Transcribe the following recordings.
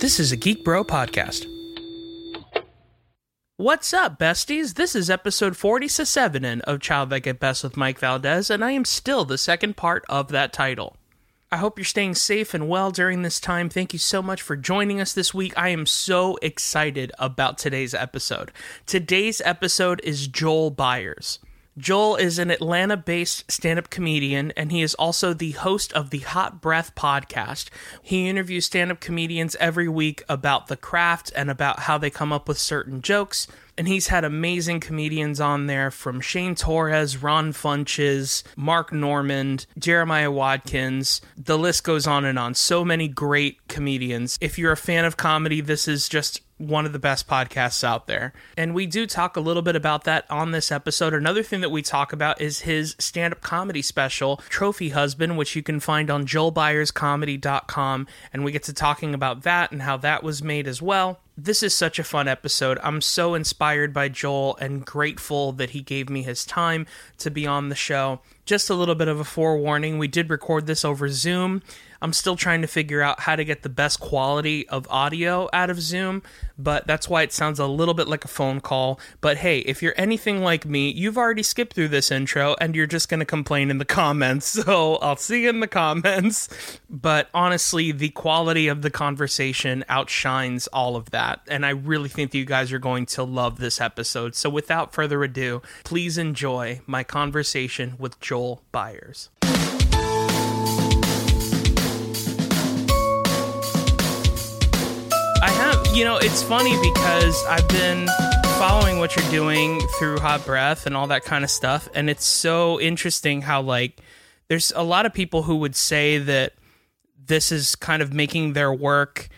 This is a Geek Bro podcast. What's up, besties? This is episode 47 of Childlike at Best with Mike Valdes, and I am still the second part of that title. I hope you're staying safe and well during this time. Thank you so much for joining us this week. I am so excited about today's episode. Today's episode is Joel Byars. Joel is an Atlanta based stand up comedian, and he is also the host of the Hot Breath podcast. He interviews stand up comedians every week about the craft and about how they come up with certain jokes. And he's had amazing comedians on there from Shane Torres, Ron Funches, Mark Normand, Jeremiah Watkins. The list goes on and on. So many great comedians. If you're a fan of comedy, this is just one of the best podcasts out there. And we do talk a little bit about that on this episode. Another thing that we talk about is his stand up comedy special, Trophy Husband, which you can find on joelbyarscomedy.com. And we get to talking about that and how that was made as well. This is such a fun episode. I'm so inspired by Joel and grateful that he gave me his time to be on the show. Just a little bit of a forewarning we did record this over Zoom. I'm still trying to figure out how to get the best quality of audio out of Zoom, but that's why it sounds a little bit like a phone call. But hey, if you're anything like me, you've already skipped through this intro and you're just going to complain in the comments. So I'll see you in the comments. But honestly, the quality of the conversation outshines all of that. And I really think that you guys are going to love this episode. So without further ado, please enjoy my conversation with Joel Byars. You know, it's funny because I've been following what you're doing through Hot Breath and all that kind of stuff. And it's so interesting how, like, there's a lot of people who would say that this is kind of making their work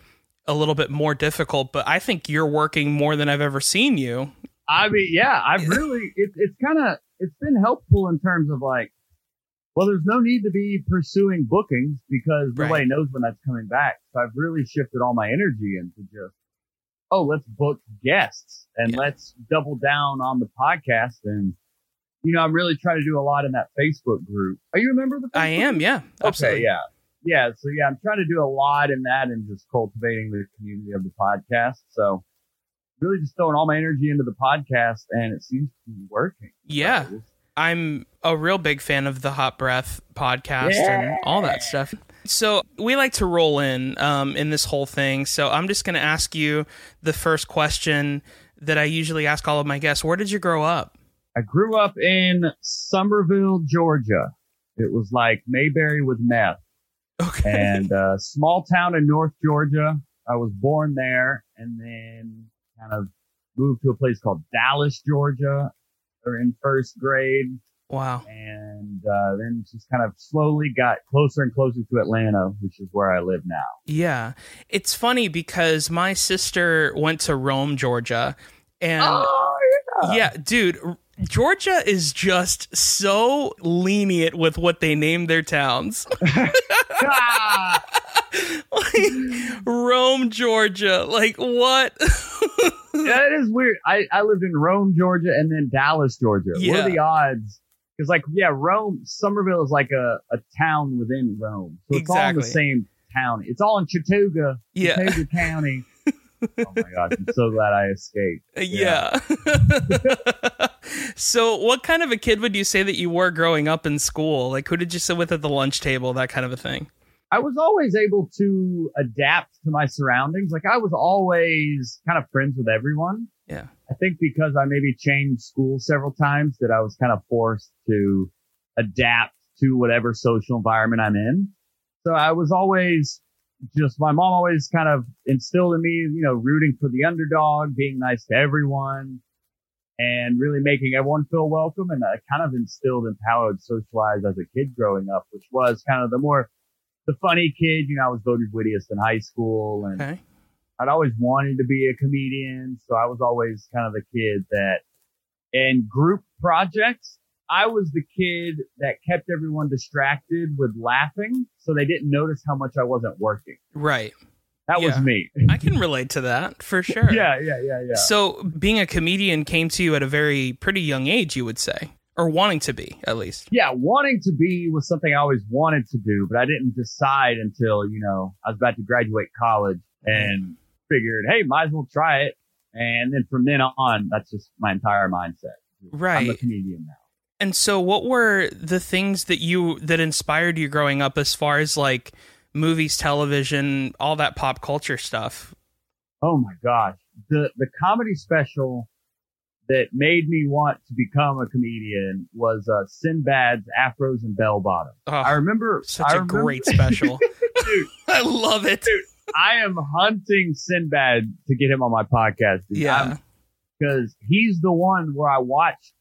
a little bit more difficult, but I think you're working more than I've ever seen you. I mean, yeah, I've really, it, it's kind of, it's been helpful in terms of like, well, there's no need to be pursuing bookings because nobody Right. knows when that's coming back. So I've really shifted all my energy into just, oh, let's book guests and Yeah. let's double down on the podcast. And, you know, I'm really trying to do a lot in that Facebook group. Are you a member of the Facebook I am, yeah, Okay, absolutely. yeah. Yeah, so yeah, I'm trying to do a lot in that and just cultivating the community of the podcast. So really just throwing all my energy into the podcast and it seems to be working. Yeah. So, I'm a real big fan of the Hot Breath podcast and all that stuff. So we like to roll in um, in this whole thing. So I'm just going to ask you the first question that I usually ask all of my guests. Where did you grow up? I grew up in Summerville, Georgia. It was like Mayberry with meth Okay. and a small town in North Georgia. I was born there and then kind of moved to a place called Dallas, Georgia, or in first grade. Wow. and uh, then just kind of slowly got closer and closer to Atlanta, which is where I live now. Yeah. It's funny because my sister went to Rome, Georgia. And oh, yeah, dude, Georgia is just so lenient with what they name their towns. Like Rome, Georgia. Like what? that is weird. I, I lived in Rome, Georgia, and then Dallas, Georgia. What are the odds? Because, like, yeah, Rome, Summerville is like a, a town within Rome. So it's all in the same town. It's all in Chattooga, Yeah. Chattooga County. oh my gosh, I'm so glad I escaped. Uh, yeah. so, what kind of a kid would you say that you were growing up in school? Like, who did you sit with at the lunch table? That kind of a thing. I was always able to adapt to my surroundings. Like I was always kind of friends with everyone. Yeah. I think because I maybe changed schools several times that I was kind of forced to adapt to whatever social environment I'm in. So I was always just, my mom always kind of instilled in me, you know, rooting for the underdog, being nice to everyone and really making everyone feel welcome. And I kind of instilled in how I would socialize as a kid growing up, which was kind of the more the funny kid. You know, I was voted wittiest in high school and Okay. I'd always wanted to be a comedian. So I was always kind of the kid that in group projects, I was the kid that kept everyone distracted with laughing. So they didn't notice how much I wasn't working. Right. That Yeah. was me. I can relate to that for sure. yeah, yeah, yeah, yeah. So, being a comedian came to you at a very pretty young age, you would say, or wanting to be, at least. yeah, wanting to be was something I always wanted to do, but I didn't decide until, you know, I was about to graduate college and figured, hey, might as well try it. And then from then on, that's just my entire mindset. Right. I'm a comedian now. And so what were the things that you that inspired you growing up as far as like movies, television, all that pop culture stuff? Oh my gosh. The the comedy special that made me want to become a comedian was uh, Sinbad's Afros and Bell Bottoms. Oh, I remember such I a remember- great special. dude. I love it. I am hunting Sinbad to get him on my podcast. dude. Yeah. because he's the one where I watched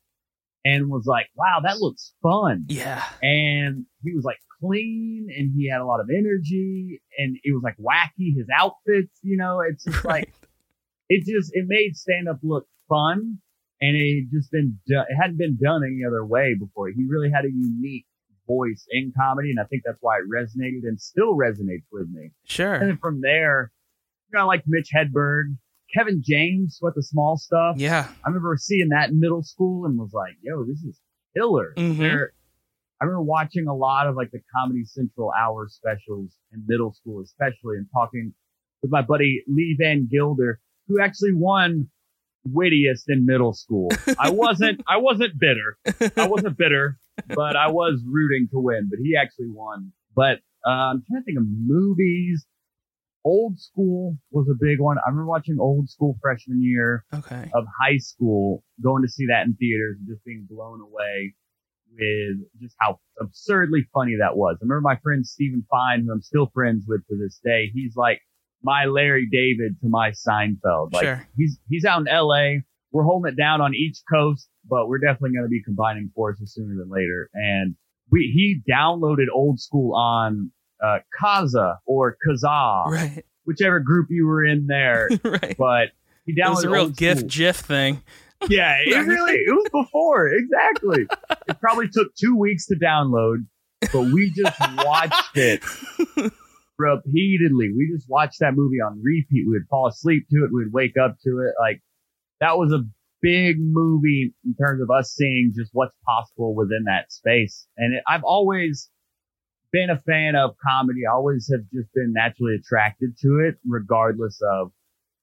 and was like, "Wow, that looks fun." Yeah. And he was like clean, and he had a lot of energy, and it was like wacky. His outfits, you know, it's just like it just it made stand up look fun, and it had just been done, it hadn't been done any other way before. He really had a unique voice in comedy, and I think that's why it resonated and still resonates with me. Sure. And then from there, you know, I like Mitch Hedberg, Kevin James with the small stuff. Yeah. I remember seeing that in middle school and was like, yo, this is killer. Mhm. I remember watching a lot of like the Comedy Central hour specials in middle school, especially, and talking with my buddy Lee Van Gilder, who actually won wittiest in middle school. I wasn't, I wasn't bitter. I wasn't bitter, but I was rooting to win, but he actually won. But, uh, I'm trying to think of movies. Old school was a big one. I remember watching old school freshman year Okay. of high school, going to see that in theaters and just being blown away with just how absurdly funny that was. I remember my friend Stephen Fine, who I'm still friends with to this day. He's like my Larry David to my Seinfeld. Like Sure. he's he's out in L.A. We're holding it down on each coast, but we're definitely going to be combining forces sooner than later. And we he downloaded old school on uh, Kaza or Kazaa, Right. whichever group you were in there. right. But he It downloaded was a real GIF. GIF thing. Yeah, it really, it was before. Exactly. it probably took two weeks to download, but we just watched it repeatedly. We just watched that movie on repeat. We would fall asleep to it. We'd wake up to it. Like that was a big movie in terms of us seeing just what's possible within that space. And it, I've always been a fan of comedy. I always have just been naturally attracted to it, regardless of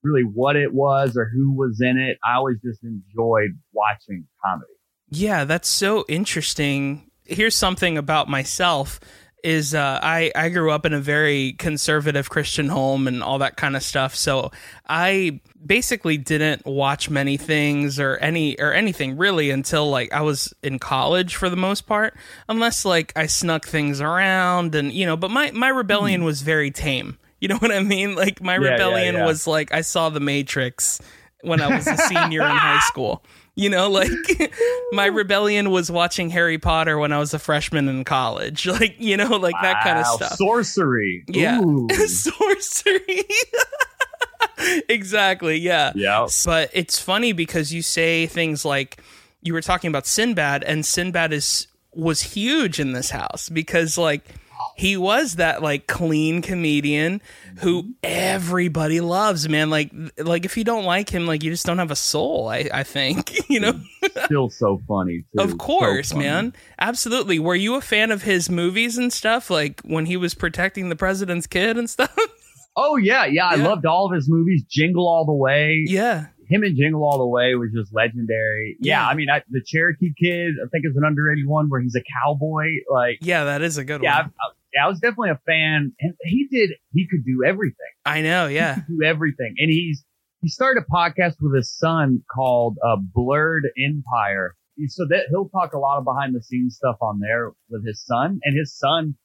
really what it was or who was in it. I always just enjoyed watching comedy. Yeah, that's so interesting. Here's something about myself is uh, I I grew up in a very conservative Christian home and all that kind of stuff. So I basically didn't watch many things or any or anything really until like I was in college for the most part, unless like I snuck things around and you know. But my my rebellion was very tame. You know what I mean? Like my Hmm. Yeah, yeah, rebellion yeah. was like I saw The Matrix when I was a senior in high school. You know, like my rebellion was watching Harry Potter when I was a freshman in college. Like, you know, like that kind of stuff. Sorcery. Yeah. Sorcery. exactly. Yeah. yeah. But it's funny because you say things like you were talking about Sinbad, and Sinbad is was huge in this house because like he was that like clean comedian who everybody loves, man. Like like if you don't like him, like you just don't have a soul. I I think you know. Still so funny. Too. Of course, So funny. man. Absolutely. Were you a fan of his movies and stuff? Like when he was protecting the president's kid and stuff? Oh yeah, yeah. I loved all of his movies. Jingle All the Way. yeah. Him and Jingle All the Way was just legendary. Yeah, Yeah. I mean, I, the Cherokee Kid, I think is an underrated one where he's a cowboy. Like, Yeah, that is a good yeah, I, one. I, yeah, I was definitely a fan. And he did. He could do everything. I know, yeah. do everything. And he's he started a podcast with his son called uh, Blurred Empire. So that he'll talk a lot of behind the scenes stuff on there with his son, and his son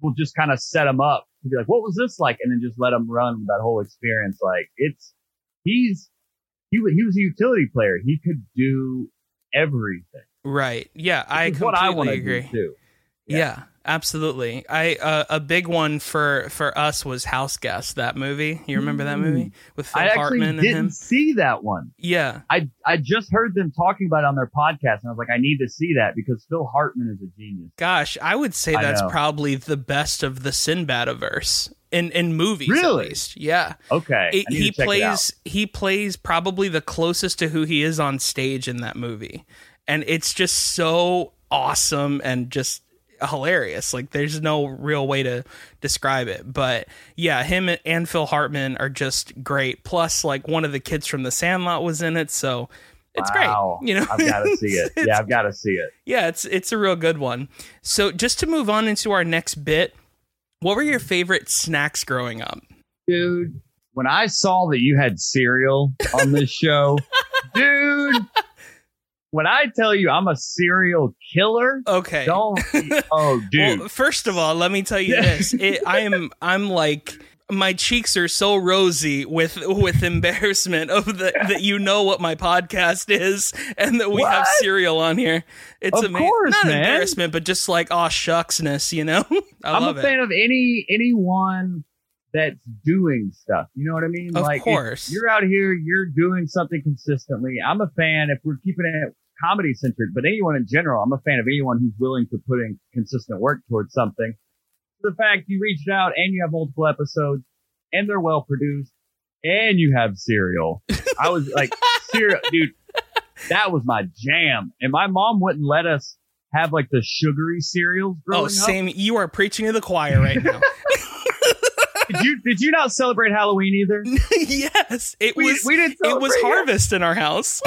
will just kind of set him up to be like, "What was this like?" and then just let him run with that whole experience. Like it's he's he he was a utility player. He could do everything. Right. Yeah, I Which what I completely agree. do too. Yeah. Absolutely. I uh, a big one for for us was House Guest, that movie. You remember that movie with Phil I Hartman and didn't him? see that one. Yeah. I I just heard them talking about it on their podcast, and I was like, I need to see that because Phil Hartman is a genius. Gosh, I would say I that's know. probably the best of the Sinbadiverse in in movies Really? at least. Yeah. Okay, It- he to check it out. plays he plays probably the closest to who he is on stage in that movie and it's just so awesome and just hilarious. Like there's no real way to describe it. But yeah, him and Phil Hartman are just great. Plus, like one of the kids from The Sandlot was in it, so it's Wow. great. You know, I've got to see it. Yeah, I've got to see it. yeah, it's it's a real good one. So just to move on into our next bit, what were your favorite snacks growing up? Dude, when I saw that you had cereal on this show, dude, when I tell you I'm a serial killer, Okay. don't. Oh, dude. Well, first of all, let me tell you this: it, I am I'm like my cheeks are so rosy with with embarrassment of the that you know what my podcast is and that we have What? cereal on here. It's Of ama- course, not man. embarrassment, but just like oh shucksness, you know. I I'm love a it. fan of any anyone that's doing stuff. You know what I mean? Of like, course. you're out here, you're doing something consistently. I'm a fan if we're keeping it comedy centric, but anyone in general, I'm a fan of anyone who's willing to put in consistent work towards something. The fact you reached out and you have multiple episodes and they're well produced and you have cereal. I was like, cereal, dude, that was my jam. And my mom wouldn't let us have like the sugary cereals oh, growing Oh, up. same. You are preaching to the choir right now. Did you did you not celebrate Halloween either? yes, it We, was. we didn't. it was harvest in our house.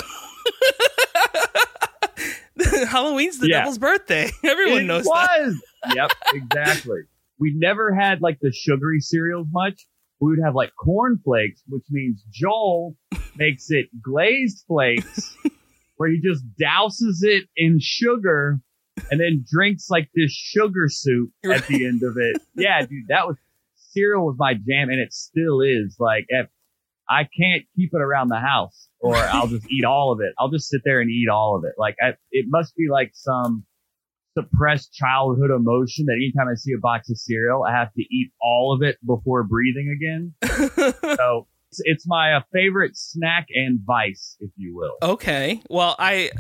Halloween's the Yeah. devil's birthday. Everyone it knows that. was. yep, exactly. We never had like the sugary cereals much. We would have like corn flakes, which means Joel makes it glazed flakes, where he just douses it in sugar and then drinks like this sugar soup at the end of it. Yeah, dude, that was cereal was my jam, and it still is. Like, I can't keep it around the house, or I'll just eat all of it. I'll just sit there and eat all of it. Like, I, it must be like some suppressed childhood emotion that anytime I see a box of cereal, I have to eat all of it before breathing again. so it's, it's my uh, favorite snack and vice, if you will. Okay. Well, I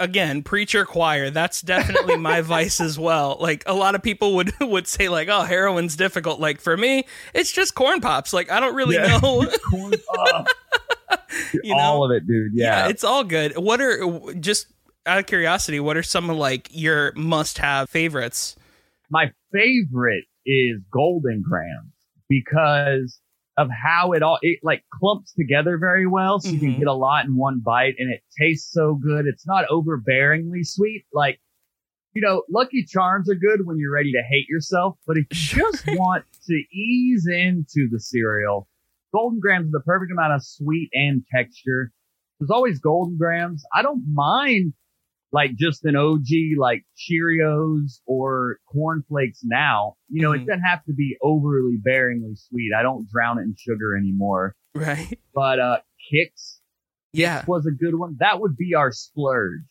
again, preacher choir, that's definitely my vice as well. Like a lot of people would would say like, "Oh, heroin's difficult." Like for me, it's just corn pops. Like I don't really Yeah. know. Corn, You all know? of it, dude. Yeah. it's all good. What are just out of curiosity, what are some of like your must-have favorites? my favorite is Golden Grahams because of how it all it like clumps together very well, so you Mhm. can get a lot in one bite, and it tastes so good. It's not overbearingly sweet, like. You know, Lucky Charms are good when you're ready to hate yourself, but if you just want to ease into the cereal, Golden Grahams are the perfect amount of sweet and texture. There's always Golden Grahams. I don't mind like just an OG like Cheerios or cornflakes now. You know, Mhm. it doesn't have to be overly bearingly sweet. I don't drown it in sugar anymore. Right? But uh Kix Yeah. was a good one. That would be our splurge.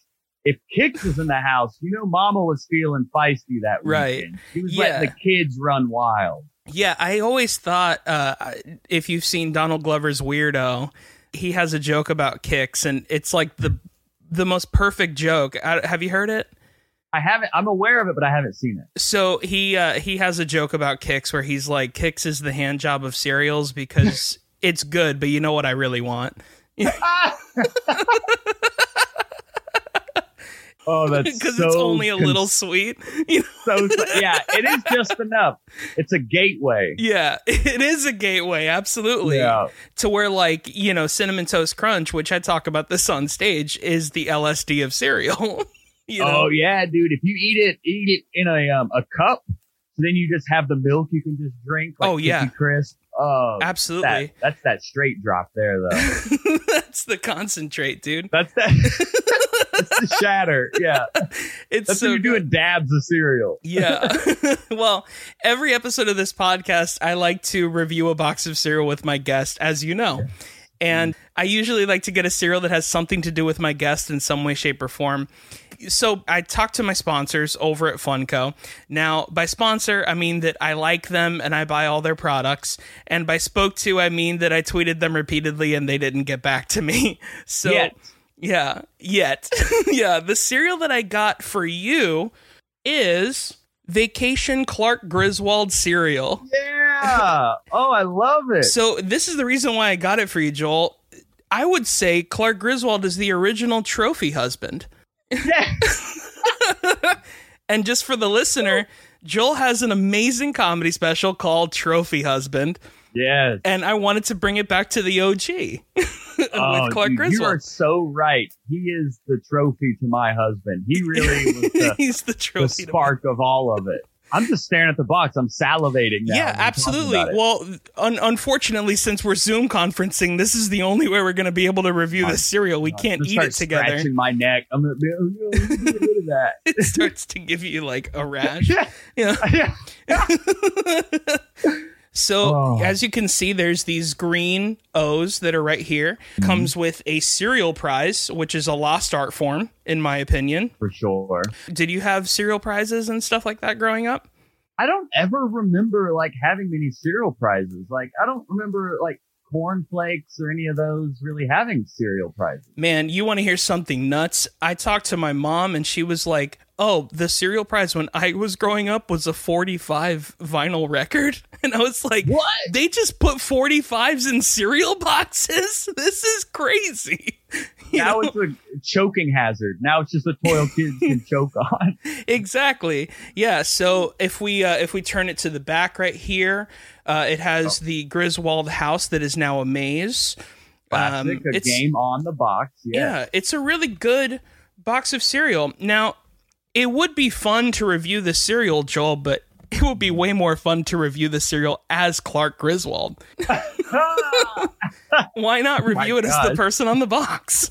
If Kix was in the house, you know Mama was feeling feisty that Right. weekend. She was Yeah. letting the kids run wild. Yeah, I always thought uh, if you've seen Donald Glover's Weirdo, he has a joke about Kix, and it's like the the most perfect joke. Uh, have you heard it? I haven't I'm aware of it, but I haven't seen it. So he uh, he has a joke about Kix where he's like, "Kix is the hand job of cereals because it's good, but you know what I really want." oh, that's Because so it's only a little sweet. You know? so yeah, it is just enough. It's a gateway. Yeah, it is a gateway, absolutely. Yeah. To where, like, you know, Cinnamon Toast Crunch, which I talk about this on stage, is the LSD of cereal. you know? Oh yeah, dude. If you eat it, eat it in a um a cup. So then you just have the milk you can just drink. Like Oh, yeah. Crisp. Oh, Absolutely. that, that's that straight drop there, though. That's the concentrate, dude. That's that. that's the shatter. Yeah, It's that's so you're good. doing dabs of cereal. Yeah. well, every episode of this podcast, I like to review a box of cereal with my guest, as you know. And I usually like to get a cereal that has something to do with my guest in some way, shape, or form. So I talked to my sponsors over at Funko. Now, by sponsor, I mean that I like them and I buy all their products. And by spoke to, I mean that I tweeted them repeatedly and they didn't get back to me. So. Yet. Yeah, yet. yeah, the cereal that I got for you is Vacation Clark Griswold cereal. Yeah. oh, I love it. So, this is the reason why I got it for you, Joel. I would say Clark Griswold is the original trophy husband. And just for the listener, Joel has an amazing comedy special called Trophy Husband. Yes. And I wanted to bring it back to the OG with Oh, Clark dude, Griswold. You are so right. He is the trophy to my husband. He really was the, He's the the trophy. to- spark of all of it. I'm just staring at the box. I'm salivating now. yeah, when you're talking absolutely. Well, un- unfortunately, since we're Zoom conferencing, this is the only way we're going to be able to review this cereal. We can't eat it together. Scratching my neck. I'm gonna be. Oh, no, get rid of that. It starts to give you like a rash. yeah. Yeah. yeah. So Oh. as you can see, there's these green O's that are right here. Mm-hmm. Comes with a cereal prize, which is a lost art form, in my opinion. For sure. Did you have cereal prizes and stuff like that growing up? I don't ever remember like having many cereal prizes. Like I don't remember like cornflakes or any of those really having cereal prizes. Man, you want to hear something nuts? I talked to my mom and she was like, "Oh, the cereal prize when I was growing up was a 45 vinyl record." And I was like, What? They just put 45s in cereal boxes? This is crazy." You now know? it's a choking hazard. Now it's just a toy kids can choke on. exactly yeah so if we uh, if we turn it to the back right here uh, it has the griswold house that is now a maze Classic, a Um, it's- game on the box. Yeah it's a really good box of cereal now it would be fun to review the cereal joel but it would be way more fun to review the cereal as clark griswold why not review it as the person on the box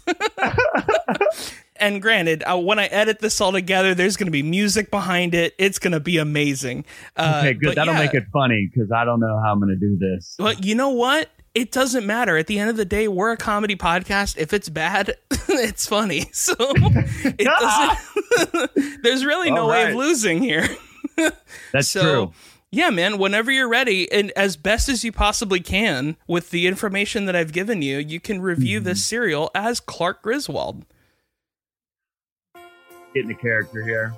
and granted uh, when i edit this all together there's going to be music behind it it's going to be amazing uh, okay, good. That'll yeah. make it funny because I don't know how I'm going to do this. But you know what? It doesn't matter. At the end of the day, we're a comedy podcast. If it's bad, it's funny. So it doesn't. there's really no All way of losing here. That's So true. yeah, man. Whenever you're ready, and as best as you possibly can with the information that I've given you, you can review this Mm-hmm. serial as Clark Griswold. Getting a character here.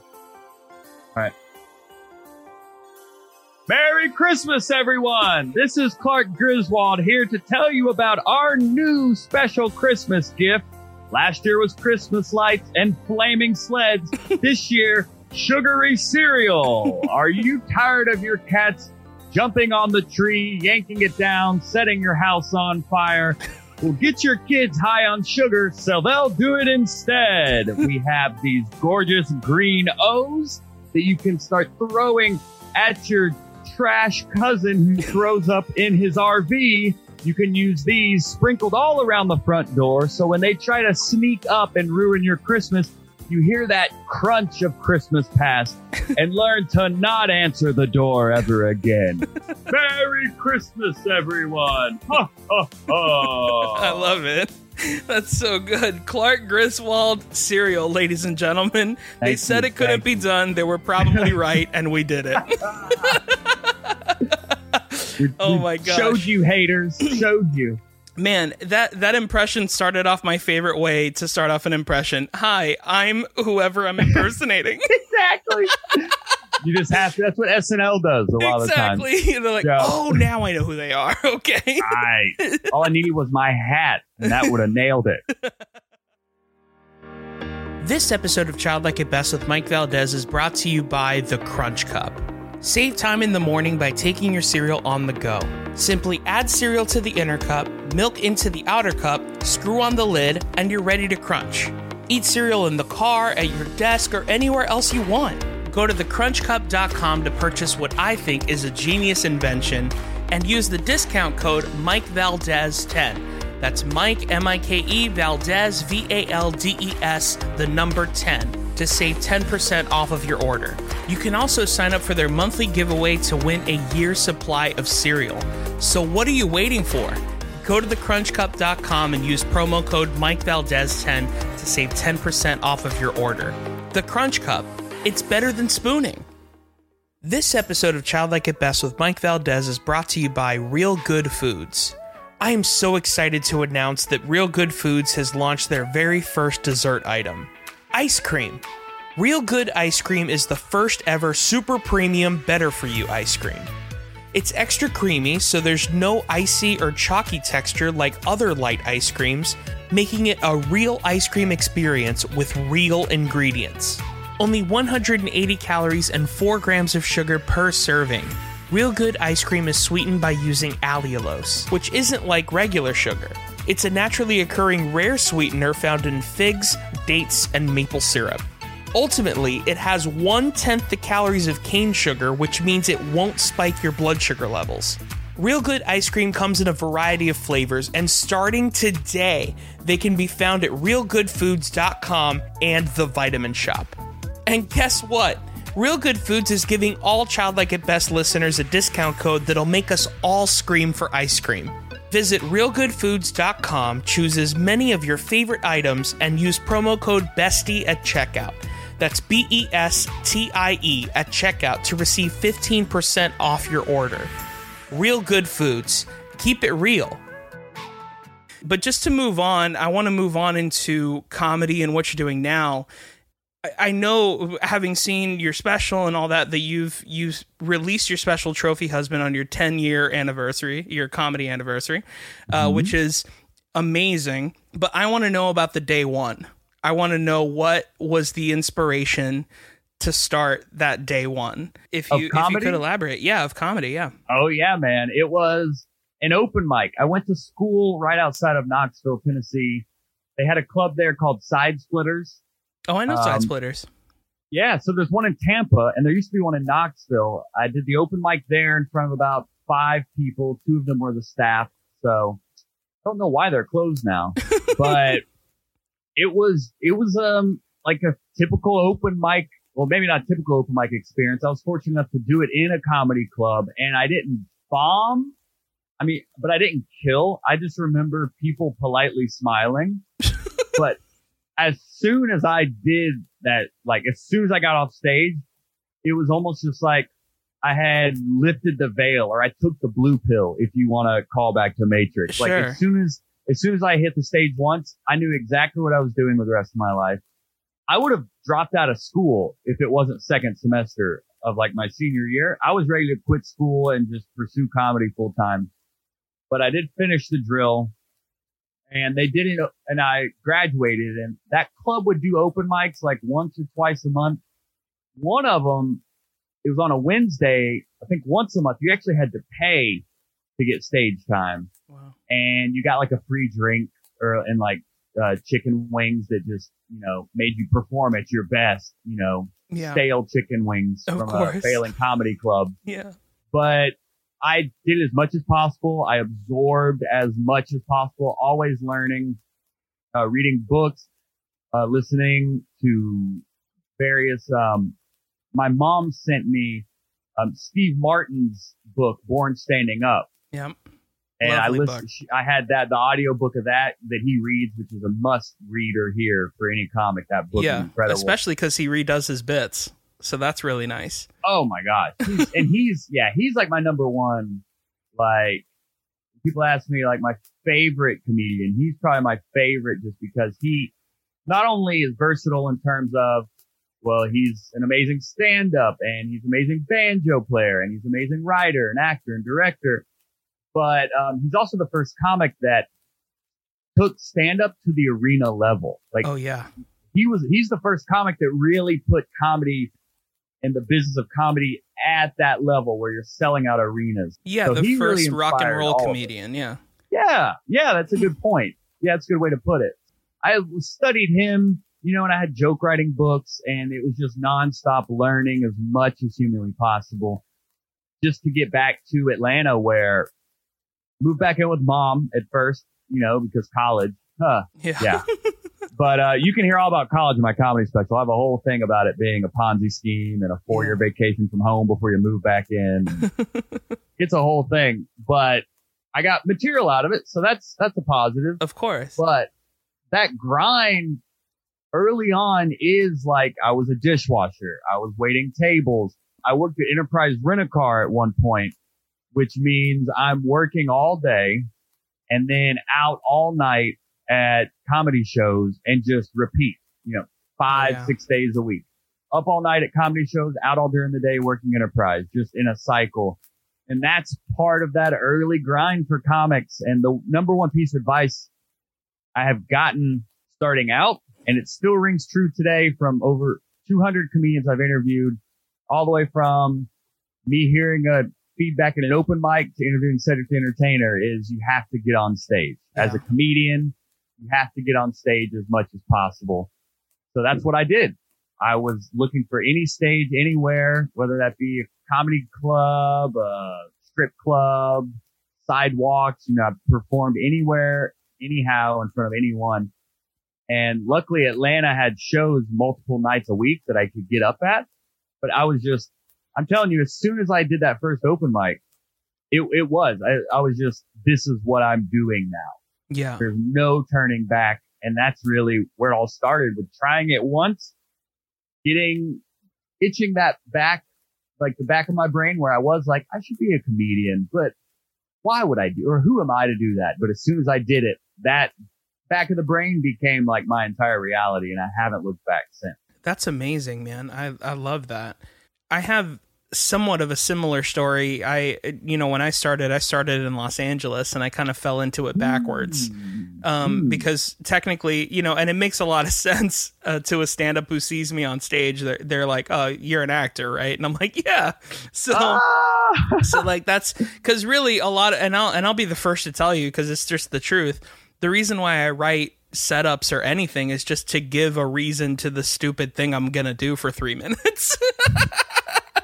Merry Christmas, everyone! This is Clark Griswold here to tell you about our new special Christmas gift. Last year was Christmas lights and flaming sleds. this year, sugary cereal. Are you tired of your cats jumping on the tree, yanking it down, setting your house on fire? Well, get your kids high on sugar so they'll do it instead. we have these gorgeous green O's that you can start throwing at your trash cousin who throws up in his RV. You can use these sprinkled all around the front door so when they try to sneak up and ruin your Christmas, you hear that crunch of Christmas past and learn to not answer the door ever again. Merry Christmas, everyone! Ha, ha, ha. I love it. That's so good. Clark Griswold cereal, ladies and gentlemen. they said you, it couldn't thank be done. They were probably right, and we did it. We- Oh my god! Showed you haters. Showed you. Man, that that impression started off my favorite way to start off an impression. Hi, I'm whoever I'm impersonating. Exactly. you just have to. That's what SNL does a lot of the time. exactly. They're like, Yeah. oh, now I know who they are. Okay. Right. All I needed was my hat, and that would have nailed it. This episode of Childlike at Best with Mike Valdes is brought to you by the Crunch Cup. Save time in the morning by taking your cereal on the go. Simply add cereal to the inner cup, milk into the outer cup, screw on the lid, and you're ready to crunch. Eat cereal in the car, at your desk, or anywhere else you want. Go to thecrunchcup.com to purchase what I think is a genius invention and use the discount code MikeValdes10. That's Mike, M I K E, Valdes, V A L D E S, the number 10, to save 10% off of your order. You can also sign up for their monthly giveaway to win a year's supply of cereal. So, what are you waiting for? Go to thecrunchcup.com and use promo code MikeValdes10 to save 10% off of your order. The Crunch Cup, it's better than spooning. This episode of Childlike at Best with Mike Valdes is brought to you by Real Good Foods. I am so excited to announce that Real Good Foods has launched their very first dessert item ice cream. Real Good Ice Cream is the first ever super premium, better for you ice cream. It's extra creamy, so there's no icy or chalky texture like other light ice creams, making it a real ice cream experience with real ingredients. Only 180 calories and 4 grams of sugar per serving. Real Good ice cream is sweetened by using allulose, which isn't like regular sugar. It's a naturally occurring rare sweetener found in figs, dates, and maple syrup. Ultimately, it has one tenth the calories of cane sugar, which means it won't spike your blood sugar levels. Real Good ice cream comes in a variety of flavors, and starting today, they can be found at realgoodfoods.com and the Vitamin Shoppe. And guess what? Real Good Foods is giving all Childlike at Best listeners a discount code that'll make us all scream for ice cream. Visit realgoodfoods.com, choose as many of your favorite items, and use promo code BESTIE at checkout. That's B E S T I E at checkout to receive 15% off your order. Real Good Foods. Keep it real. But just to move on, I want to move on into comedy and what you're doing now. I know, having seen your special and all that, that you've you've released your special trophy husband on your 10 year anniversary, your comedy anniversary, uh, mm-hmm. which is amazing. But I want to know about the day one. I want to know what was the inspiration to start that day one. If you if you could elaborate, yeah, of comedy, yeah. Oh yeah, man, it was an open mic. I went to school right outside of Knoxville, Tennessee. They had a club there called Side Splitters. Oh, I know um, Side Splitters. Yeah, so there's one in Tampa, and there used to be one in Knoxville. I did the open mic there in front of about five people. Two of them were the staff, so I don't know why they're closed now, but it was it was um like a typical open mic well, maybe not typical open mic experience. I was fortunate enough to do it in a comedy club and I didn't bomb. I mean, but I didn't kill. I just remember people politely smiling. but as soon as I did that, like as soon as I got off stage, it was almost just like I had lifted the veil or I took the blue pill, if you want to call back to Matrix. Sure. Like as soon as, as soon as I hit the stage once, I knew exactly what I was doing with the rest of my life. I would have dropped out of school if it wasn't second semester of like my senior year. I was ready to quit school and just pursue comedy full time. But I did finish the drill and they did it and I graduated and that club would do open mics like once or twice a month. One of them, it was on a Wednesday. I think once a month you actually had to pay to get stage time. Wow. And you got like a free drink or, and like uh, chicken wings that just, you know, made you perform at your best, you know, yeah. stale chicken wings of from course. a failing comedy club. Yeah. But I did as much as possible. I absorbed as much as possible, always learning, uh, reading books, uh, listening to various, um, my mom sent me, um, Steve Martin's book, Born Standing Up. Yep. And Lovely I listened, book. I had that, the audio book of that that he reads, which is a must reader here for any comic. That book yeah, is incredible. Especially because he redoes his bits. So that's really nice. Oh my God. He's, and he's, yeah, he's like my number one, like, people ask me like my favorite comedian. He's probably my favorite just because he not only is versatile in terms of, well, he's an amazing stand up and he's an amazing banjo player and he's an amazing writer and actor and director but um, he's also the first comic that took stand up to the arena level. Like, oh yeah, he was he's the first comic that really put comedy and the business of comedy at that level where you're selling out arenas. Yeah, so the first really rock and roll comedian. Yeah, yeah, yeah. That's a good point. Yeah, that's a good way to put it. I studied him, you know, and I had joke writing books, and it was just nonstop learning as much as humanly possible, just to get back to Atlanta where moved back in with mom at first, you know, because college. Huh. Yeah. yeah. but uh, you can hear all about college in my comedy special. I have a whole thing about it being a Ponzi scheme and a four year vacation from home before you move back in. it's a whole thing. But I got material out of it, so that's that's a positive. Of course. But that grind early on is like I was a dishwasher. I was waiting tables. I worked at Enterprise Rent a Car at one point which means I'm working all day and then out all night at comedy shows and just repeat, you know, five, yeah. six days a week. Up all night at comedy shows, out all during the day working enterprise, just in a cycle. And that's part of that early grind for comics. And the number one piece of advice I have gotten starting out, and it still rings true today from over 200 comedians I've interviewed, all the way from me hearing a feedback in an open mic to interviewing Cedric the Entertainer is you have to get on stage. As a comedian, you have to get on stage as much as possible. So that's what I did. I was looking for any stage anywhere, whether that be a comedy club, a strip club, sidewalks, you know, I've performed anywhere, anyhow, in front of anyone. And luckily Atlanta had shows multiple nights a week that I could get up at. But I was just, I'm telling you, as soon as I did that first open mic, it, it was, I, I was just, this is what I'm doing now. Yeah. There's no turning back. And that's really where it all started with trying it once, getting, itching that back, like the back of my brain where I was like, I should be a comedian, but why would I do, or who am I to do that? But as soon as I did it, that back of the brain became like my entire reality and I haven't looked back since. That's amazing, man. I I love that. I have somewhat of a similar story. I you know, when I started, I started in Los Angeles and I kind of fell into it backwards. Um Hmm. because technically, you know, and it makes a lot of sense uh, to a stand-up who sees me on stage. They're, they're like, "Oh, you're an actor, right?" And I'm like, "Yeah." So Ah! so like that's because really a lot of, and I'll and I'll be the first to tell you because it's just the truth. The reason why I write setups or anything is just to give a reason to the stupid thing I'm gonna do for three minutes.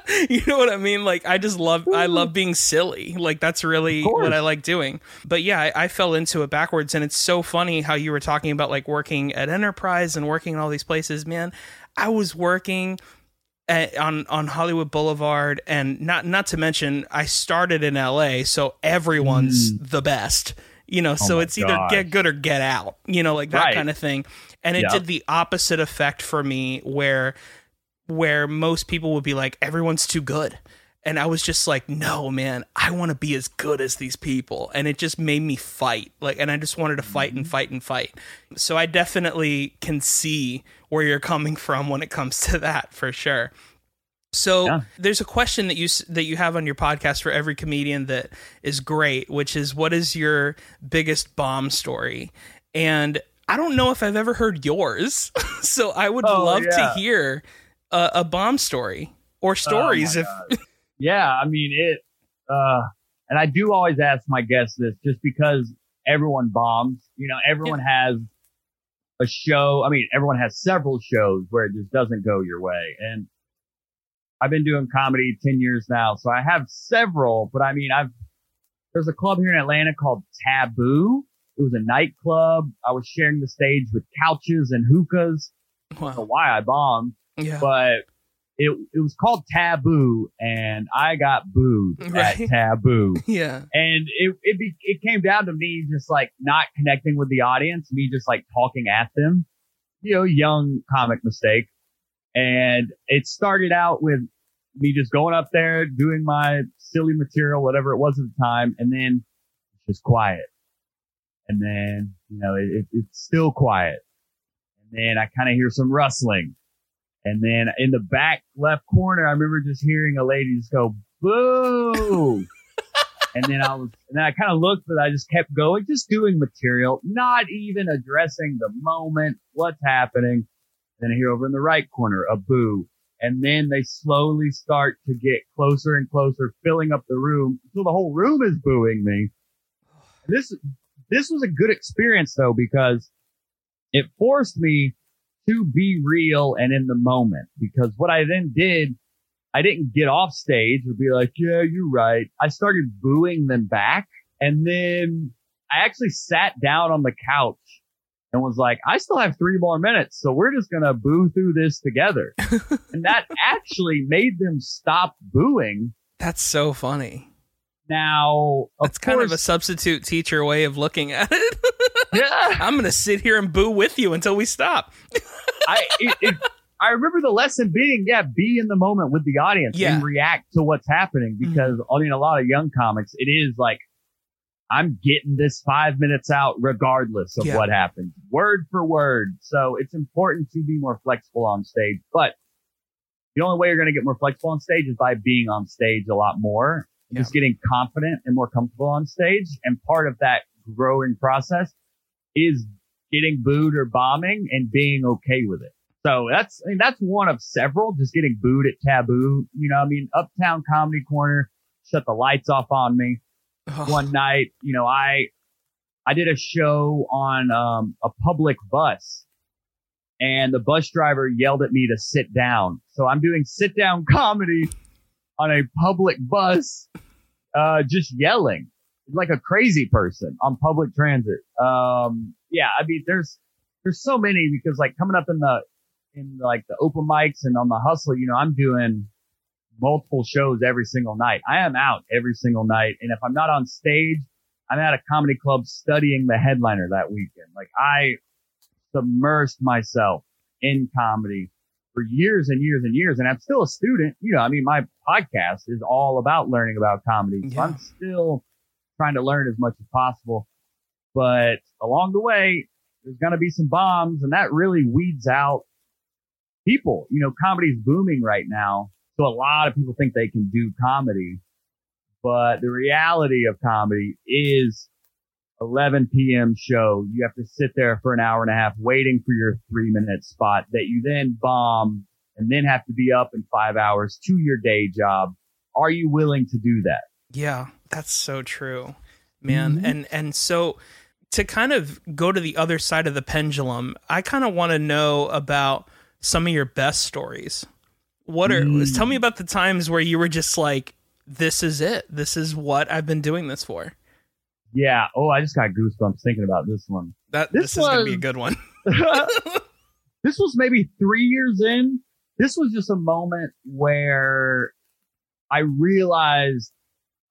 you know what I mean? Like I just love I love being silly. Like that's really what I like doing. But yeah, I, I fell into it backwards, and it's so funny how you were talking about like working at Enterprise and working in all these places. Man, I was working at, on on Hollywood Boulevard, and not not to mention, I started in L.A., so everyone's the best. You know, so Mm. Oh my it's either get good or get out. You know, like that Right. kind of thing. And it did the opposite effect for me, where where most people would be like, everyone's too good. And I was just like, no, man, I want to be as good as these people. And it just made me fight. Like, and I just wanted to fight Mm-hmm. and fight and fight. So I definitely can see where you're coming from when it comes to that for sure. So Yeah. there's a question that you that you have on your podcast for every comedian that is great, which is what is your biggest bomb story? And I don't know if I've ever heard yours, so I would Oh, love yeah. to hear a, a bomb story or stories. Oh, if yeah, I mean it. Uh, and I do always ask my guests this, just because everyone bombs. You know, everyone has a show. I mean, everyone has several shows where it just doesn't go your way. And I've been doing comedy ten years now, so I have several. But I mean, I've there's a club here in Atlanta called Taboo. It was a nightclub. I was sharing the stage with couches and hookahs. I don't know wow, why I bombed yeah, but it it was called Taboo, and I got booed Right. at Taboo, yeah, and it it be, it came down to me just like not connecting with the audience, me just like talking at them, you know, young comic mistake, and it started out with me just going up there doing my silly material, whatever it was at the time, and then it's just quiet, and then you know it, it, it's still quiet, and then I kind of hear some rustling. And then in the back left corner, I remember just hearing a lady just go, boo. and then I was, and then I kind of looked, but I just kept going, just doing material, not even addressing the moment, what's happening. Then I hear over in the right corner, a boo. And then they slowly start to get closer and closer, filling up the room until the whole room is booing me. This, this was a good experience though, because it forced me to be real and in the moment because what I then did, I didn't get off stage and be like, yeah, you're right. I started booing them back and then I actually sat down on the couch and was like, I still have three more minutes. So we're just going to boo through this together. and that actually made them stop booing. that's so funny. Now, That's kind of a substitute teacher way of looking at it. yeah. I'm gonna sit here and boo with you until we stop. I it, it, I remember the lesson being, yeah, be in the moment with the audience Yeah. and react to what's happening mm-hmm. because I mean, a lot of young comics, it is like, I'm getting this five minutes out regardless of Yeah. what happens, word for word. So it's important to be more flexible on stage, but the only way you're going to get more flexible on stage is by being on stage a lot more, Yeah. just getting confident and more comfortable on stage. And part of that growing process is getting booed or bombing and being okay with it. So that's I mean that's one of several. Just getting booed at Taboo. You know, I mean, Uptown Comedy Corner shut the lights off on me one night. You know, I I did a show on um, a public bus, and the bus driver yelled at me to sit down. So I'm doing sit down comedy on a public bus, uh, just yelling like a crazy person on public transit. Um, yeah, I mean, there's there's so many because like coming up in the in like the open mics and on the hustle, you know, I'm doing multiple shows every single night. I am out every single night. And if I'm not on stage, I'm at a comedy club studying the headliner that weekend. Like I submersed myself in comedy for years and years and years. And I'm still a student. You know, I mean, my podcast is all about learning about comedy. So yeah. I'm still trying to learn as much as possible. But along the way, there's going to be some bombs and that really weeds out people. You know, comedy's booming right now. So a lot of people think they can do comedy, but the reality of comedy is 11 p.m. show. You have to sit there for an hour and a half waiting for your three minute spot that you then bomb and then have to be up in five hours to your day job. Are you willing to do that? Yeah, that's so true, man. Mm-hmm. And, and so to kind of go to the other side of the pendulum, I kind of want to know about some of your best stories what are mm. tell me about the times where you were just like, this is it. This is what I've been doing this for. Yeah. Oh, I just got goosebumps thinking about this one. That this, this is gonna be a good one. this was maybe three years in. This was just a moment where I realized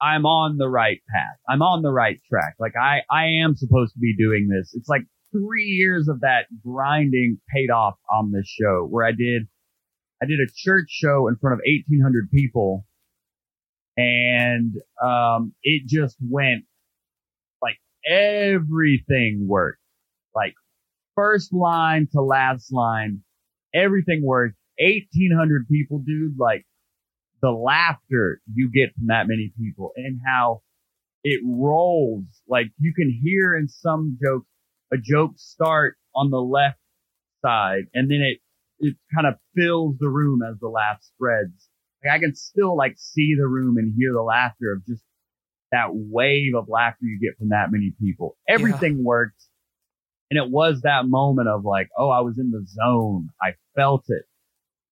I'm on the right path. I'm on the right track. Like I, I am supposed to be doing this. It's like three years of that grinding paid off on this show where I did I did a church show in front of 1800 people and, um, it just went like everything worked. Like first line to last line, everything worked. 1800 people, dude, like the laughter you get from that many people and how it rolls. Like you can hear in some jokes, a joke start on the left side and then it it kind of fills the room as the laugh spreads. Like I can still like see the room and hear the laughter of just that wave of laughter you get from that many people. Everything yeah. worked. And it was that moment of like, oh, I was in the zone. I felt it.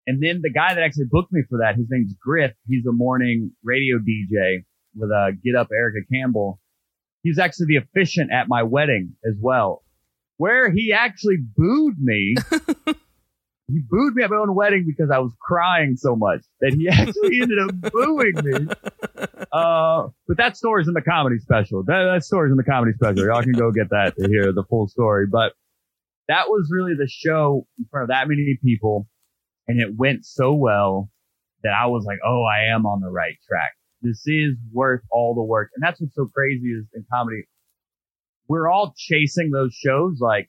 And then the guy that actually booked me for that, his name's Griff. He's a morning radio DJ with a uh, Get Up Erica Campbell. He's actually the officiant at my wedding as well, where he actually booed me he booed me at my own wedding because I was crying so much that he actually ended up booing me. Uh, but that story's in the comedy special. That, that story's in the comedy special. Y'all can go get that to hear the full story. But that was really the show in front of that many people. And it went so well that I was like, oh, I am on the right track. This is worth all the work. And that's what's so crazy is in comedy. We're all chasing those shows like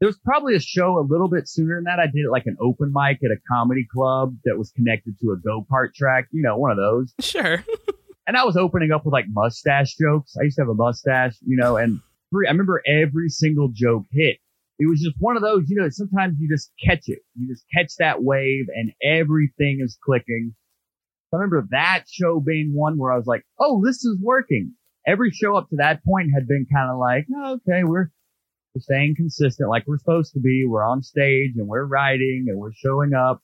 there was probably a show a little bit sooner than that. I did it like an open mic at a comedy club that was connected to a go kart track, you know, one of those. Sure. and I was opening up with like mustache jokes. I used to have a mustache, you know, and three, I remember every single joke hit. It was just one of those, you know, sometimes you just catch it. You just catch that wave and everything is clicking. I remember that show being one where I was like, oh, this is working. Every show up to that point had been kind of like, oh, okay, we're, we're staying consistent like we're supposed to be. We're on stage and we're writing and we're showing up.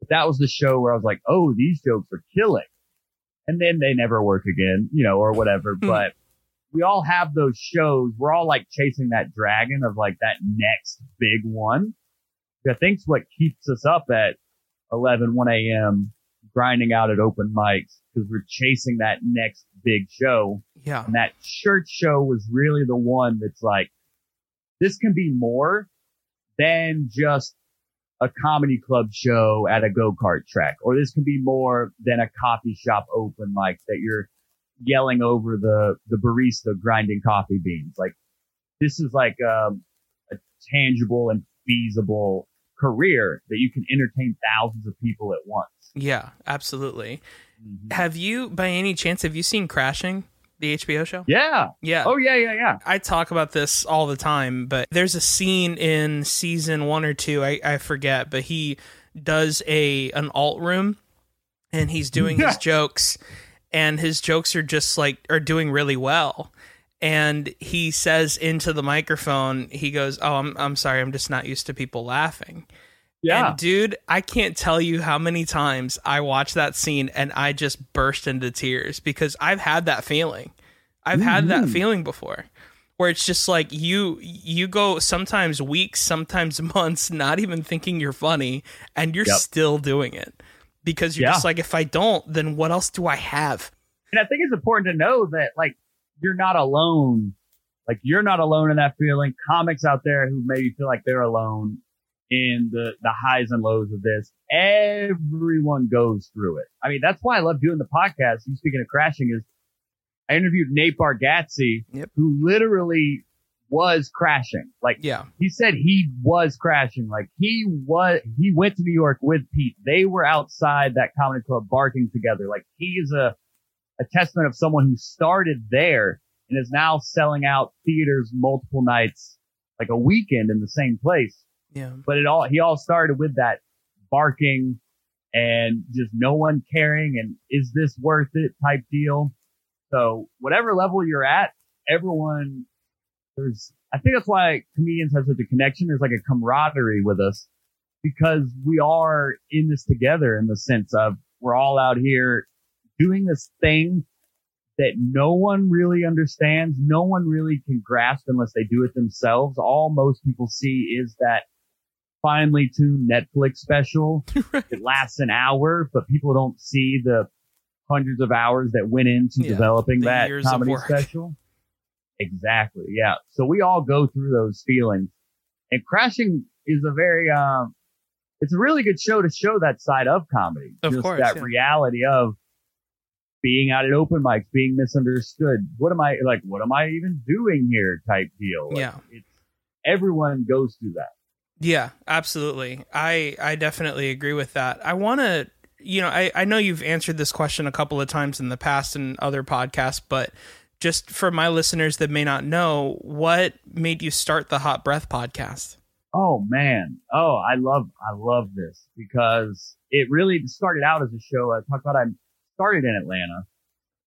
But that was the show where I was like, oh, these jokes are killing. And then they never work again, you know, or whatever. Hmm. but we all have those shows. We're all like chasing that dragon of like that next big one. I think what keeps us up at 11, 1 a.m. grinding out at open mics because we're chasing that next big show. Yeah. And that church show was really the one that's like, this can be more than just a comedy club show at a go-kart track, or this can be more than a coffee shop open mic that you're yelling over the, the barista grinding coffee beans. Like this is like, um, a tangible and feasible career that you can entertain thousands of people at once. Yeah, absolutely. Mm-hmm. Have you, by any chance, have you seen Crashing? the HBO show. Yeah. Yeah. Oh yeah, yeah, yeah. I talk about this all the time, but there's a scene in season one or two, I, I forget, but he does a an alt room and he's doing his jokes and his jokes are just like are doing really well. And he says into the microphone, he goes, Oh, I'm I'm sorry, I'm just not used to people laughing. Yeah. And dude, I can't tell you how many times I watch that scene and I just burst into tears because I've had that feeling. I've had that Mhm. feeling before where it's just like you you go sometimes weeks, sometimes months not even thinking you're funny and you're Yep. still doing it. Because you're Yeah. just like if I don't, then what else do I have? And I think it's important to know that like you're not alone. Like you're not alone in that feeling. Comics out there who maybe feel like they're alone in the the highs and lows of this. Everyone goes through it. I mean, that's why I love doing the podcast. You speaking of crashing is I interviewed Nate Bargatze, Yep. who literally was crashing. Like Yeah. he said he was crashing. Like he was, he went to New York with Pete. They were outside that comedy club barking together. Like he is a, a testament of someone who started there and is now selling out theaters multiple nights, like a weekend in the same place. Yeah. But it all, he all started with that barking and just no one caring and is this worth it type deal. So whatever level you're at, everyone there's I think that's why comedians have such a connection. There's like a camaraderie with us because we are in this together in the sense of we're all out here doing this thing that no one really understands. No one really can grasp unless they do it themselves. All most people see is that finely tuned Netflix special. It lasts an hour, but people don't see the hundreds of hours that went into Yeah, developing that comedy special. Exactly. Yeah. So we all go through those feelings and crashing is a very, um, it's a really good show to show that side of comedy. Of Just course, that yeah. reality of being out at open mics, being misunderstood. What am I like? What am I even doing here? Type deal. Like, Yeah. It's everyone goes through that. Yeah, absolutely. I I definitely agree with that. I want to, you know, I I know you've answered this question a couple of times in the past in other podcasts, but just for my listeners that may not know, what made you start the Hot Breath podcast? Oh man. Oh, I love, I love this because it really started out as a show. I talked about I started in Atlanta.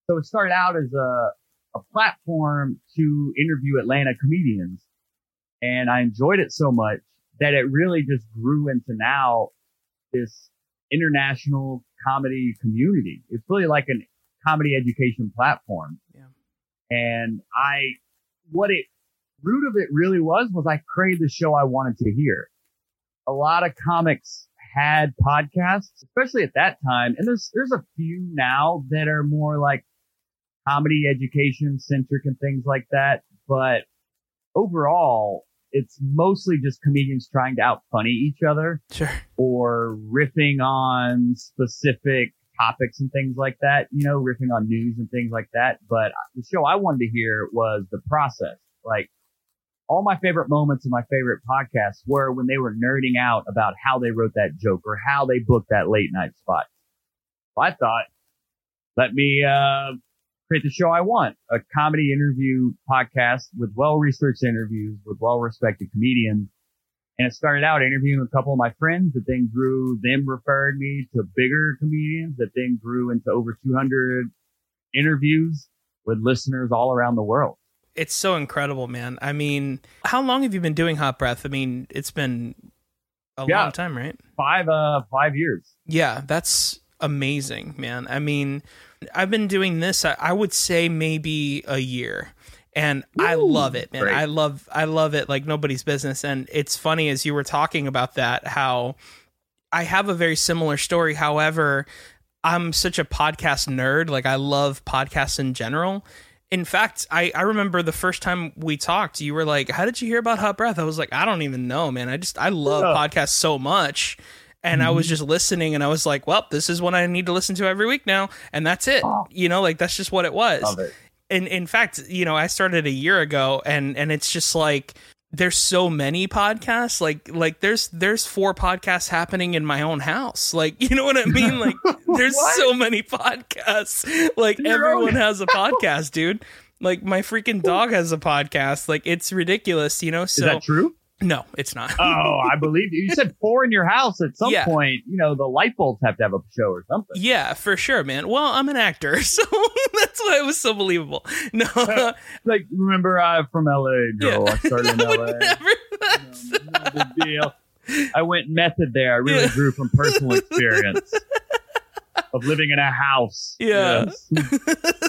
So it started out as a, a platform to interview Atlanta comedians. And I enjoyed it so much that it really just grew into now this international comedy community. It's really like a comedy education platform. Yeah. And I, what it root of it really was was I created the show I wanted to hear. A lot of comics had podcasts, especially at that time, and there's there's a few now that are more like comedy education centric and things like that. But overall, it's mostly just comedians trying to out funny each other Sure. or riffing on specific topics and things like that, you know, riffing on news and things like that. But the show I wanted to hear was the process. Like all my favorite moments of my favorite podcasts were when they were nerding out about how they wrote that joke or how they booked that late night spot. I thought, let me, uh, create the show I want, a comedy interview podcast with well-researched interviews with well-respected comedians and it started out interviewing a couple of my friends that then grew, them referred me to bigger comedians that then grew into over 200 interviews with listeners all around the world. It's so incredible, man. I mean, how long have you been doing Hot Breath? I mean, it's been a Yeah. long time, right? Five, uh, five years. Yeah, that's amazing, man. I mean, I've been doing this, I, I would say maybe a year. And I love it, man. great. I love I love it like nobody's business. And it's funny as you were talking about that, how I have a very similar story. However, I'm such a podcast nerd. Like I love podcasts in general. In fact, I, I remember the first time we talked, you were like, How did you hear about Hot Breath? I was like, I don't even know, man. I just I love Yeah. podcasts so much. And I was mm-hmm. just listening and I was like, Well, this is what I need to listen to every week now. And that's it. Oh. You know, like that's just what it was Love it. In in fact, you know, I started a year ago and and it's just like there's so many podcasts like like there's there's four podcasts happening in my own house. Like you know what i mean? Like there's so many podcasts. Like everyone has a podcast dude. Like my freaking dog has a podcast. Like it's ridiculous you know? So is that true no, it's not. oh, I believe you. You said four in your house at some yeah. point. You know, the light bulbs have to have a show or something. Yeah, for sure, man. Well, I'm an actor, so that's why it was so believable. No, like remember I'm from LA, Joe. Yeah. I started in LA. Never, no, no big deal. I went method there. I really yeah. grew from personal experience of living in a house. Yeah. Yes.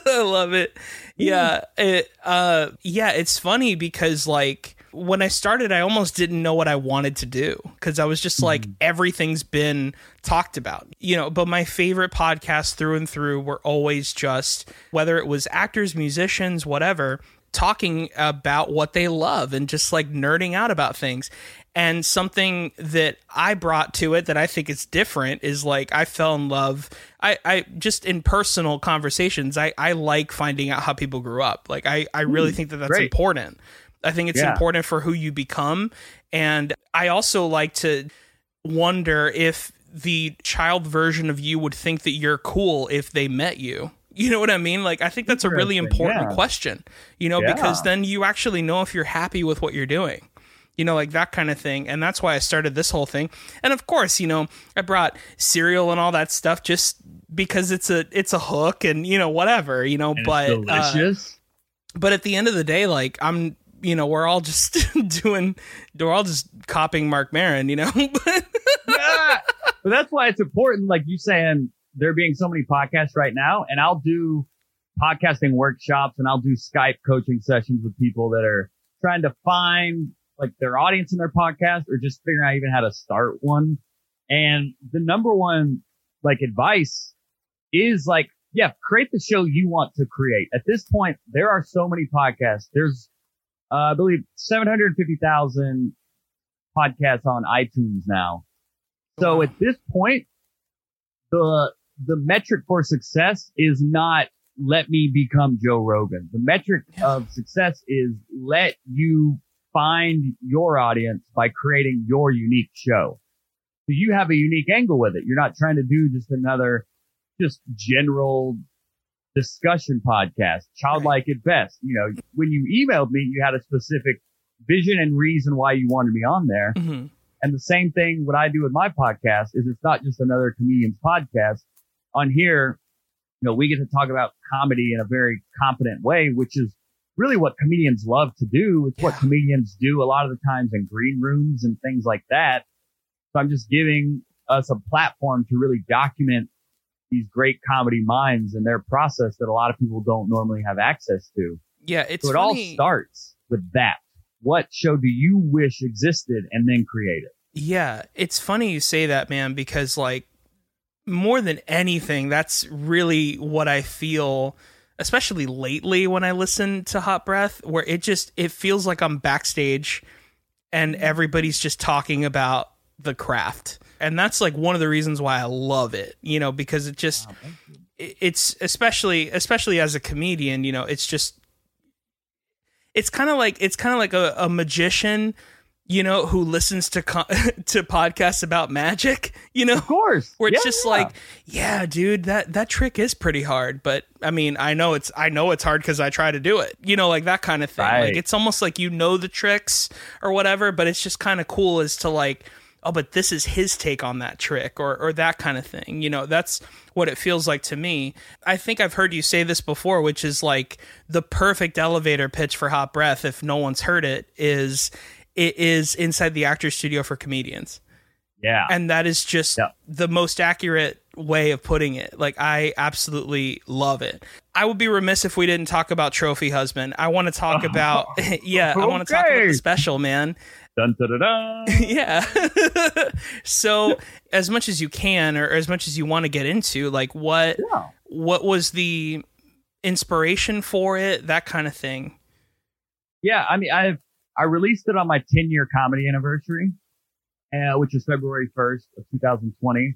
I love it. Yeah. It, uh, yeah, it's funny because like when I started, I almost didn't know what I wanted to do because I was just like, mm-hmm. everything's been talked about, you know. But my favorite podcasts through and through were always just whether it was actors, musicians, whatever, talking about what they love and just like nerding out about things. And something that I brought to it that I think is different is like I fell in love. I, I just in personal conversations, I, I like finding out how people grew up. Like I, I really mm, think that that's great. important. I think it's yeah. important for who you become. And I also like to wonder if the child version of you would think that you're cool if they met you. You know what I mean? Like, I think that's a really important yeah. question, you know, yeah. because then you actually know if you're happy with what you're doing, you know, like that kind of thing. And that's why I started this whole thing. And of course, you know, I brought cereal and all that stuff just because it's a, it's a hook and, you know, whatever, you know, and but, uh, but at the end of the day, like, I'm you know, we're all just doing, we're all just copying Marc Maron, you know. yeah, but that's why it's important. Like you saying, there being so many podcasts right now, and I'll do podcasting workshops and I'll do Skype coaching sessions with people that are trying to find like their audience in their podcast or just figuring out even how to start one. And the number one like advice is like, yeah, create the show you want to create. At this point, there are so many podcasts. There's uh, I believe 750,000 podcasts on iTunes now. So at this point, the, the metric for success is not let me become Joe Rogan. The metric of success is let you find your audience by creating your unique show. So you have a unique angle with it. You're not trying to do just another, just general discussion podcast, childlike at best. You know, when you emailed me, you had a specific vision and reason why you wanted me on there. Mm-hmm. And the same thing, what I do with my podcast is it's not just another comedian's podcast. On here, you know, we get to talk about comedy in a very competent way, which is really what comedians love to do. It's yeah. what comedians do a lot of the times in green rooms and things like that. So I'm just giving us a platform to really document these great comedy minds and their process that a lot of people don't normally have access to. Yeah, it's so it funny. all starts with that. What show do you wish existed and then create it? Yeah, it's funny you say that, man, because like more than anything, that's really what I feel especially lately when I listen to Hot Breath where it just it feels like I'm backstage and everybody's just talking about the craft and that's like one of the reasons why I love it. You know, because it just wow, it's especially especially as a comedian. You know, it's just it's kind of like it's kind of like a, a magician you know, who listens to co- to podcasts about magic, you know, of course, where it's yeah, just yeah. like, yeah, dude, that that trick is pretty hard, but I mean, I know it's I know it's hard because I try to do it, you know, like that kind of thing. Right. Like it's almost like you know the tricks or whatever, but it's just kind of cool as to like oh, but this is his take on that trick or or that kind of thing. You know, that's what it feels like to me. I think I've heard you say this before, which is like the perfect elevator pitch for Hot Breath. If no one's heard it, is it is inside the actor studio for comedians. Yeah, and that is just yeah. the most accurate way of putting it. Like I absolutely love it. I would be remiss if we didn't talk about Trophy Husband. I want to talk about yeah, okay. I want to talk about the special, man. Dun, yeah. so as much as you can, or as much as you want to get into, like what yeah. what was the inspiration for it, that kind of thing. Yeah, I mean, I've I released it on my 10 year comedy anniversary, uh, which was February 1st of 2020,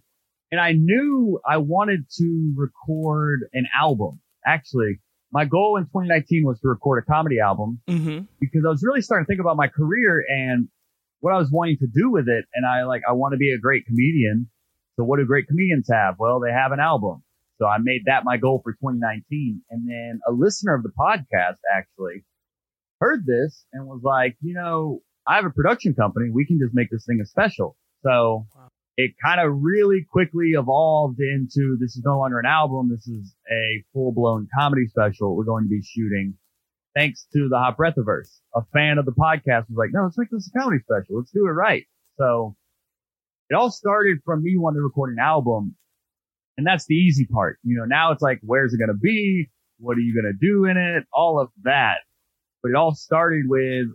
and I knew I wanted to record an album. Actually, my goal in 2019 was to record a comedy album Mm-hmm. because I was really starting to think about my career and what I was wanting to do with it. And I like, I want to be a great comedian. So what do great comedians have? Well, they have an album. So I made that my goal for 2019. And then a listener of the podcast actually heard this and was like, you know, I have a production company. We can just make this thing a special. So Wow. it kind of really quickly evolved into this is no longer an album. This is a full blown comedy special we're going to be shooting thanks to the Hot Breathiverse. A fan of the podcast was like, no, let's make this a comedy special. Let's do it right. So it all started from me wanting to record an album. And that's the easy part. You know, now it's like, where's it going to be? What are you going to do in it? All of that. But it all started with,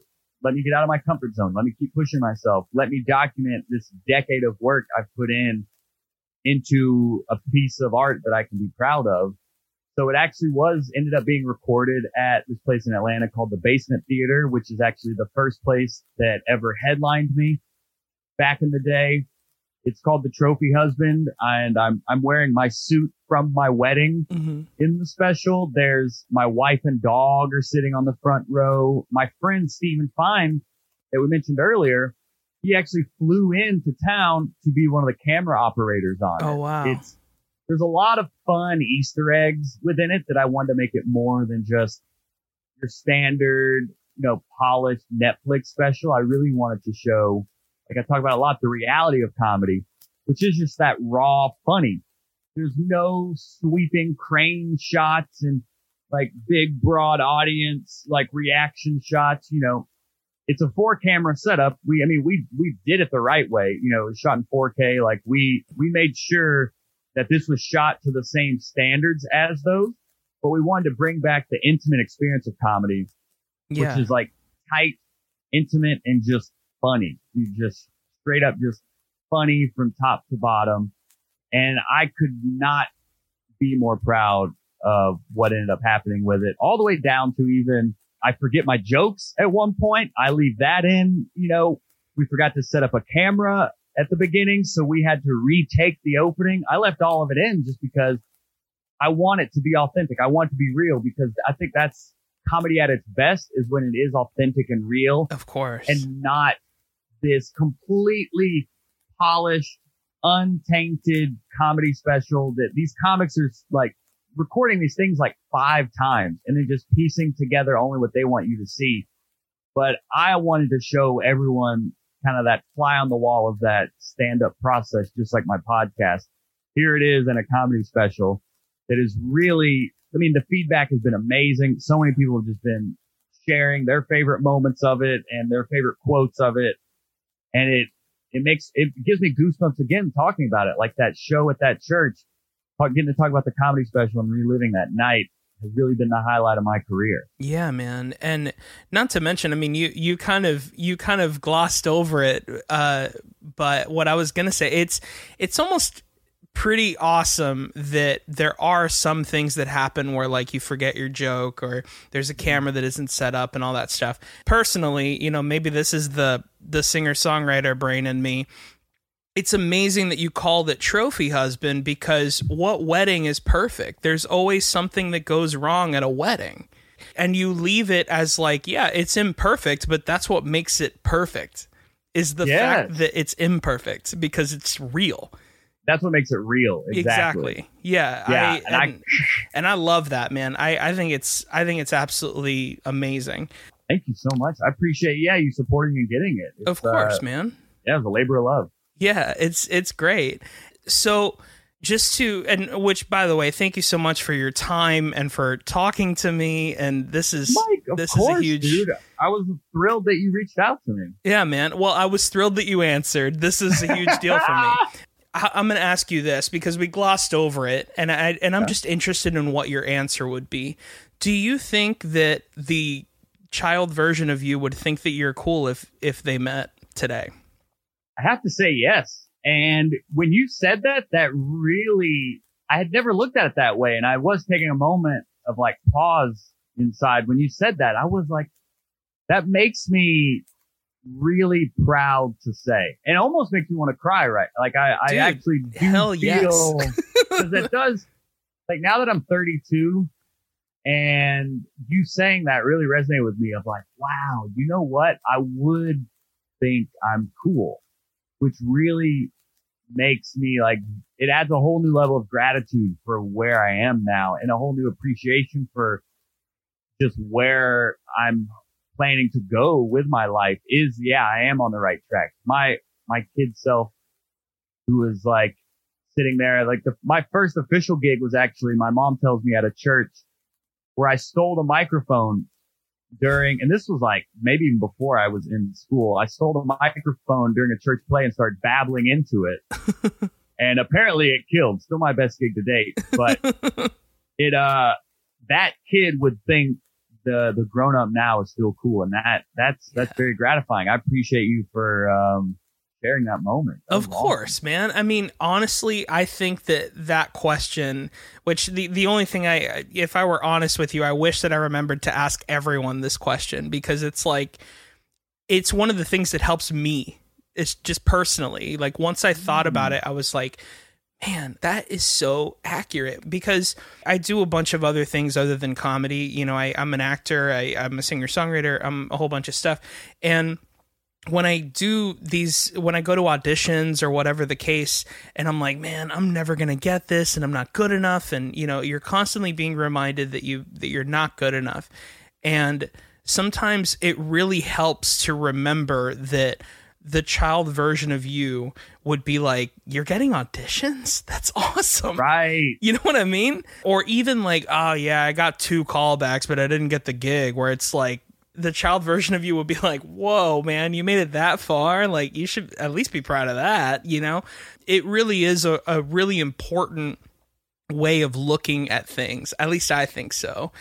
let me get out of my comfort zone. Let me keep pushing myself. Let me document this decade of work I've put in into a piece of art that I can be proud of. So it actually was ended up being recorded at this place in Atlanta called the Basement Theater, which is actually the first place that ever headlined me back in the day. It's called the Trophy Husband and I'm, I'm wearing my suit from my wedding Mm-hmm. in the special. There's my wife and dog are sitting on the front row. My friend Stephen Fine that we mentioned earlier, he actually flew into town to be one of the camera operators on it. Oh wow. It's there's a lot of fun Easter eggs within it that I wanted to make it more than just your standard, you know, polished Netflix special. I really wanted to show, like I talk about a lot, the reality of comedy, which is just that raw funny. There's no sweeping crane shots and like big broad audience, like reaction shots, you know, it's a four camera setup. We, I mean, we, we did it the right way. You know, it was shot in 4K. Like we, we made sure that this was shot to the same standards as those, but we wanted to bring back the intimate experience of comedy, yeah. which is like tight, intimate, and just funny. You just straight up just funny from top to bottom. And I could not be more proud of what ended up happening with it, all the way down to even I forget my jokes at one point. I leave that in, you know, we forgot to set up a camera at the beginning. So we had to retake the opening. I left all of it in just because I want it to be authentic. I want it to be real because I think that's comedy at its best is when it is authentic and real of course. and not this completely polished, untainted comedy special that these comics are like recording these things like five times and then just piecing together only what they want you to see. But I wanted to show everyone kind of that fly on the wall of that stand up process, just like my podcast. Here it is in a comedy special that is really, I mean, the feedback has been amazing. So many people have just been sharing their favorite moments of it and their favorite quotes of it. And it, it makes, it gives me goosebumps again talking about it. Like that show at that church, getting to talk about the comedy special and reliving that night has really been the highlight of my career. Yeah, man. And not to mention, I mean, you you kind of you kind of glossed over it, uh, but what I was to say, it's it's almost pretty awesome that there are some things that happen where like you forget your joke or there's a camera that isn't set up and all that stuff. Personally, you know, maybe this is the the singer-songwriter brain in me it's amazing that you called it trophy husband because what wedding is perfect? There's always something that goes wrong at a wedding. And you leave it as like, yeah, it's imperfect, but that's what makes it perfect. Is the Yes. fact that it's imperfect because it's real. That's what makes it real. Exactly. Exactly. Yeah. Yeah, I, and I- and, and I love that, man. I, I think it's I think it's absolutely amazing. Thank you so much. I appreciate, yeah, you supporting and getting it. It's, of course, uh, man. yeah, it's a labor of love. Yeah, it's it's great. So just to and which by the way, thank you so much for your time and for talking to me and this is Mike, this course, is a huge dude. I was thrilled that you reached out to me. Yeah, man. Well, I was thrilled that you answered. This is a huge deal for me. I- I'm going to ask you this because we glossed over it, and I and I'm just interested in what your answer would be. Do you think that the child version of you would think that you're cool if if they met today? I have to say yes. And when you said that, that really, I had never looked at it that way. And I was taking a moment of like pause inside when you said that. I was like, that makes me really proud to say and almost makes me want to cry, right? Like I, Dude, I actually do hell feel because it does like now that I'm 32 And you saying that really resonated with me of like, wow, you know what? I would think I'm cool, which really makes me like, it adds a whole new level of gratitude for where I am now and a whole new appreciation for just where I'm planning to go with my life is, yeah, I am on the right track. My, my kid self who was like sitting there, like the, my first official gig was actually, my mom tells me at a church where I stole the microphone during, and this was like maybe even before I was in school. I stole the microphone during a church play and started babbling into it. and apparently it killed. Still my best gig to date, but it, uh, that kid would think the, the grown up now is still cool. And that, that's, that's yeah. very gratifying. I appreciate you for, um, sharing that moment. That of course, awesome. man. I mean, honestly, I think that that question, which the the only thing I, if I were honest with you, I wish that I remembered to ask everyone this question because it's like, it's one of the things that helps me. It's just personally, like once I thought mm. about it, I was like, man, that is so accurate because I do a bunch of other things other than comedy. You know, I, I'm an actor, I, I'm a singer songwriter, I'm a whole bunch of stuff. And when I do these, when I go to auditions or whatever the case, and I'm like, man, I'm never gonna get this, and I'm not good enough, and you know, you're constantly being reminded that you that you're not good enough, and sometimes it really helps to remember that the child version of you would be like, You're getting auditions? That's awesome. Right. You know what I mean? Or even like, Oh, yeah, I got two callbacks, but I didn't get the gig, where it's like, the child version of you would be like, whoa, man, you made it that far. Like, you should at least be proud of that, you know? It really is a, a really important way of looking at things. At least I think so.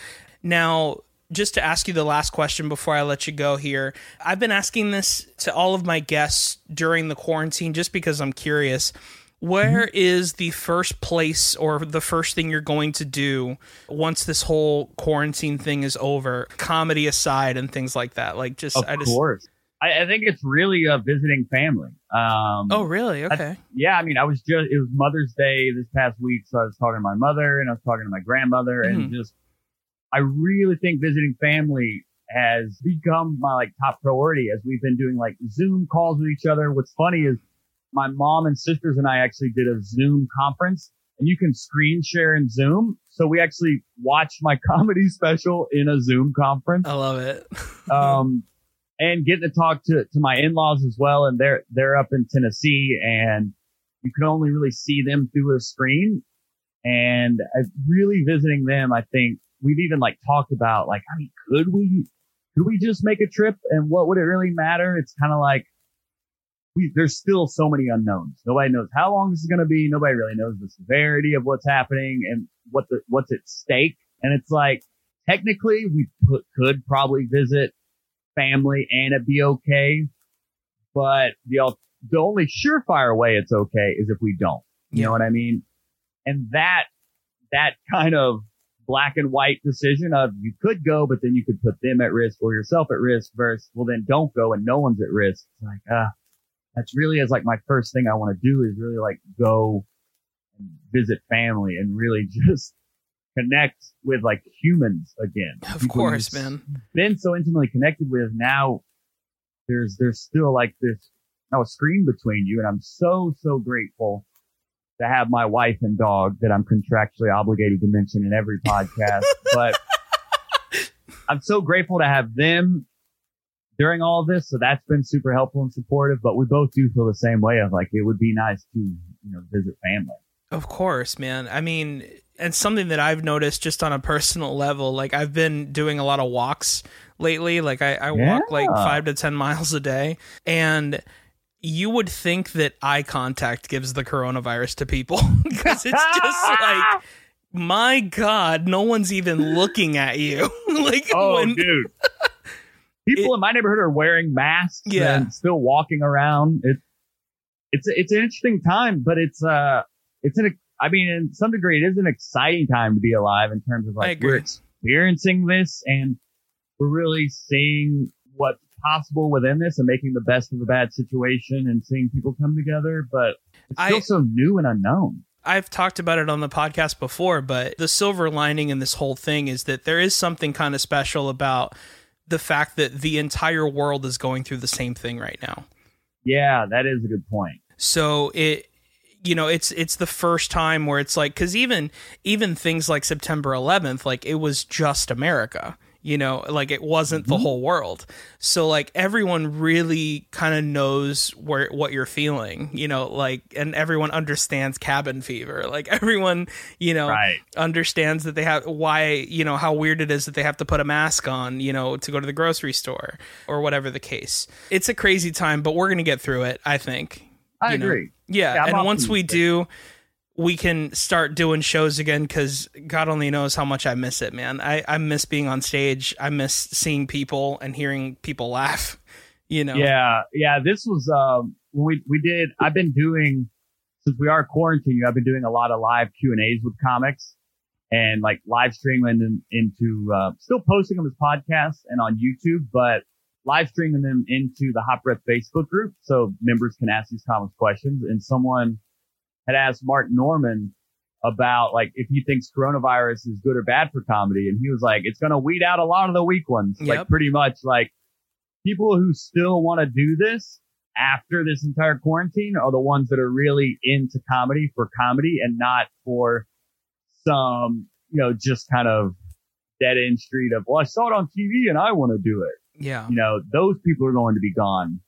Now, just to ask you the last question before I let you go here, I've been asking this to all of my guests during the quarantine just because I'm curious. Where mm-hmm. is the first place or the first thing you're going to do once this whole quarantine thing is over, comedy aside and things like that? Like, just of I just, course, I, I think it's really a visiting family. Um, oh, really? Okay. I, yeah, I mean, I was just it was Mother's Day this past week, so I was talking to my mother and I was talking to my grandmother, mm-hmm. and just I really think visiting family has become my like top priority as we've been doing like Zoom calls with each other. What's funny is my mom and sisters and I actually did a Zoom conference and you can screen share in Zoom. So we actually watched my comedy special in a Zoom conference. I love it. um, and getting to talk to, to my in-laws as well. And they're, they're up in Tennessee and you can only really see them through a screen. And really visiting them, I think we've even like talked about like, I mean, could we, could we just make a trip and what would it really matter? It's kind of like, we, there's still so many unknowns. Nobody knows how long this is going to be. Nobody really knows the severity of what's happening and what the, what's at stake. And it's like, technically we put, could probably visit family and it be okay. But the, the only surefire way it's okay is if we don't. You know what I mean? And that, that kind of black and white decision of you could go, but then you could put them at risk or yourself at risk versus, well, then don't go and no one's at risk. It's like, ah, that's really as like my first thing I want to do is really like go and visit family and really just connect with like humans again. Of course, man. Been so intimately connected with now. There's there's still like this now a screen between you, and I'm so so grateful to have my wife and dog that I'm contractually obligated to mention in every podcast. but I'm so grateful to have them during all this. So that's been super helpful and supportive. But we both do feel the same way of like it would be nice to, you know, visit family. Of course, man. I mean, and something that I've noticed just on a personal level, like I've been doing a lot of walks lately. Like I, I yeah. walk like five to ten miles a day. And you would think that eye contact gives the coronavirus to people because it's just like my god no one's even looking at you like oh when, dude people it, in my neighborhood are wearing masks yeah. and still walking around. It, it's it's an interesting time, but it's uh it's an I mean in some degree it is an exciting time to be alive in terms of like we're experiencing this and we're really seeing what's possible within this and making the best of a bad situation and seeing people come together, but it's still I, so new and unknown. I've talked about it on the podcast before, but the silver lining in this whole thing is that there is something kind of special about the fact that the entire world is going through the same thing right now. Yeah, that is a good point. So it you know it's it's the first time where it's like cuz even even things like September 11th like it was just America you know like it wasn't the mm-hmm. whole world. So like everyone really kind of knows where what you're feeling you know like and everyone understands cabin fever. Like everyone you know right. understands that they have why you know how weird it is that they have to put a mask on you know to go to the grocery store or whatever the case. It's a crazy time but we're gonna get through it i think. I agree. Yeah, yeah and once we do we can start doing shows again because God only knows how much I miss it, man. I, I miss being on stage. I miss seeing people and hearing people laugh. You know. Yeah, yeah. This was um we we did. I've been doing since we are quarantined. I've been doing a lot of live Q and A's with comics and like live streaming them into uh, still posting them as podcasts and on YouTube, but live streaming them into the Hot Breath Facebook group so members can ask these comics questions. And someone had asked Mark Normand about like if he thinks coronavirus is good or bad for comedy, and he was like, it's gonna weed out a lot of the weak ones. Yep. Like pretty much like people who still want to do this after this entire quarantine are the ones that are really into comedy for comedy and not for some, you know, just kind of dead end street of, well, I saw it on TV and I want to do it. Yeah. You know, those people are going to be gone,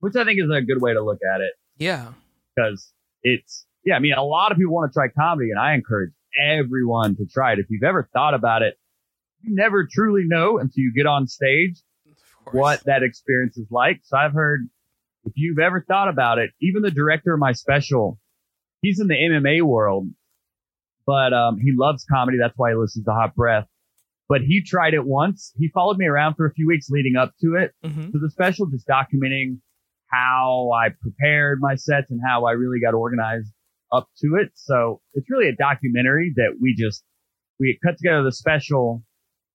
which I think is a good way to look at it. Yeah. Because it's, yeah, I mean, a lot of people want to try comedy, and I encourage everyone to try it. If you've ever thought about it, you never truly know until you get on stage what that experience is like. So I've heard if you've ever thought about it, even the director of my special, he's in the MMA world, but um, he loves comedy. That's why he listens to Hot Breath. But he tried it once. He followed me around for a few weeks leading up to it. Mm-hmm. So the special just documenting how I prepared my sets and how I really got organized up to it. So it's really a documentary that we just, we cut together the special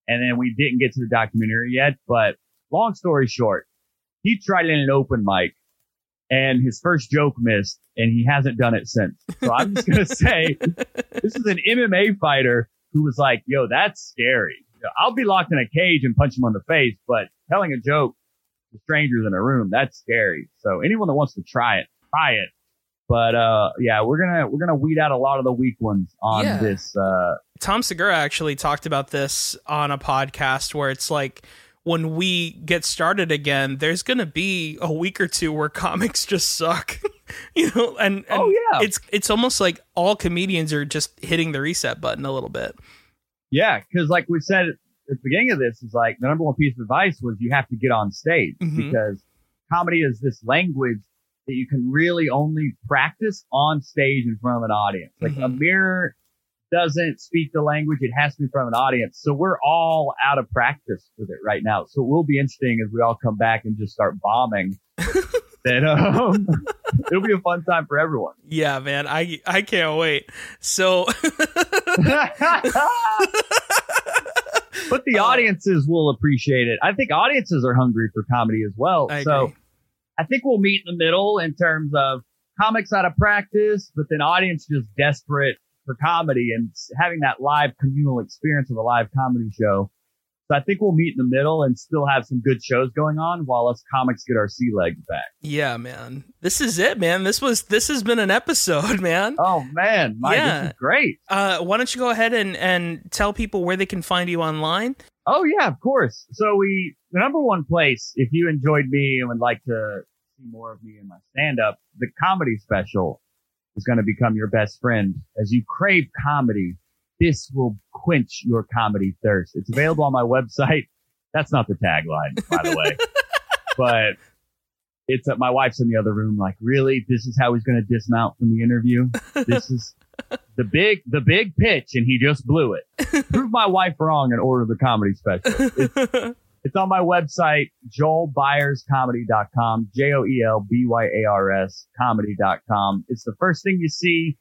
and then we didn't get to the documentary yet. But long story short, he tried it in an open mic and his first joke missed and he hasn't done it since. So I'm just going to say this is an MMA fighter who was like, yo, that's scary. I'll be locked in a cage and punch him on the face, but telling a joke to strangers in a room, that's scary. So anyone that wants to try it, try it. But uh, yeah, we're gonna we're gonna weed out a lot of the weak ones on yeah. this. Uh, Tom Segura actually talked about this on a podcast where it's like when we get started again, there's gonna be a week or two where comics just suck. you know, and, and oh yeah, it's it's almost like all comedians are just hitting the reset button a little bit. Yeah, because like we said at the beginning of this, is like the number one piece of advice was you have to get on stage mm-hmm. because comedy is this language that you can really only practice on stage in front of an audience. Like mm-hmm. a mirror doesn't speak the language. It has to be from an audience. So we're all out of practice with it right now. So it will be interesting as we all come back and just start bombing. that um, it'll be a fun time for everyone. Yeah, man. I I can't wait. So But the uh, audiences will appreciate it. I think audiences are hungry for comedy as well. I so agree. I think we'll meet in the middle in terms of comics out of practice, but then audience just desperate for comedy and having that live communal experience of a live comedy show. So I think we'll meet in the middle and still have some good shows going on while us comics get our sea legs back. Yeah, man. This is it, man. This was this has been an episode, man. Oh man, my, yeah. this is great. Uh, why don't you go ahead and and tell people where they can find you online? Oh yeah, of course. So we the number one place if you enjoyed me and would like to see more of me in my stand up, the comedy special is going to become your best friend as you crave comedy. This will quench your comedy thirst. It's available on my website. That's not the tagline, by the way, but it's uh, my wife's in the other room. Like, really? This is how he's going to dismount from the interview. This is the big, the big pitch, and he just blew it. Prove my wife wrong and order the comedy special. It's, it's on my website, joelbyarscomedy.com, J-O-E-L-B-Y-A-R-S comedy.com. It's the first thing you see.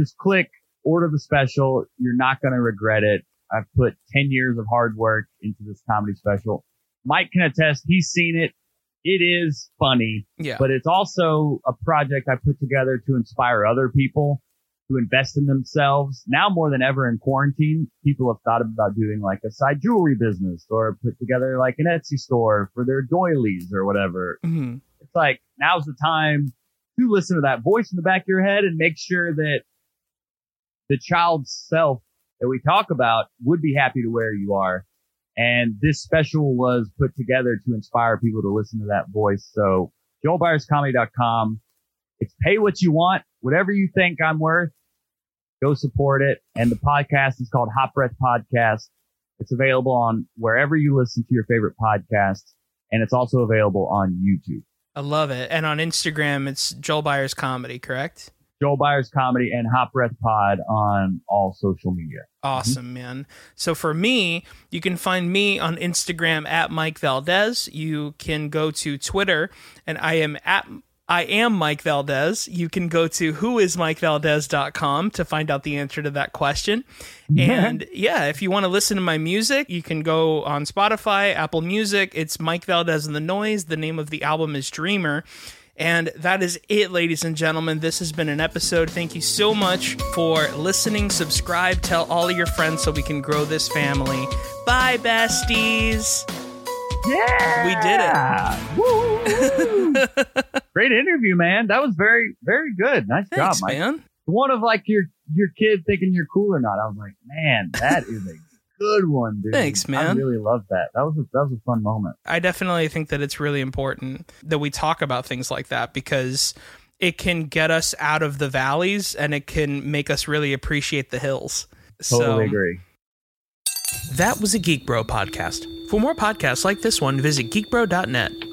Just click, order the special. You're not going to regret it. I've put 10 years of hard work into this comedy special. Mike can attest. He's seen it. It is funny, yeah. but it's also a project I put together to inspire other people. To invest in themselves. Now more than ever in quarantine, people have thought about doing like a side jewelry business or put together like an Etsy store for their doilies or whatever. hmm It's like now's the time to listen to that voice in the back of your head and make sure that the child's self that we talk about would be happy to where you are. And this special was put together to inspire people to listen to that voice. So joelbyarscomedy.com. It's pay what you want, whatever you think I'm worth. Go support it. And the podcast is called Hot Breath Podcast. It's available on wherever you listen to your favorite podcasts. And it's also available on YouTube. I love it. And on Instagram, it's Joel Byars Comedy, correct? Joel Byars Comedy and Hot Breath Pod on all social media. Awesome, man. So for me, you can find me on Instagram at Mike Valdes. You can go to Twitter, and I am at I am Mike Valdes. You can go to whoismikevaldes.com to find out the answer to that question. And yeah, if you want to listen to my music, you can go on Spotify, Apple Music. It's Mike Valdes and the Noise. The name of the album is Dreamer. And that is it, ladies and gentlemen. This has been an episode. Thank you so much for listening. Subscribe, tell all of your friends so we can grow this family. Bye, besties. Yeah, We did it. Woo! Great interview, man. That was very, very good. Nice Thanks, job, Mike. man. One of like your your kid thinking you're cool or not. I was like, man, that is a good one, dude. Thanks, man. I really love that. That was a, that was a fun moment. I definitely think that it's really important that we talk about things like that because it can get us out of the valleys and it can make us really appreciate the hills. Totally so, agree. That was a Geek Bro podcast. For more podcasts like this one, visit geekbro.net.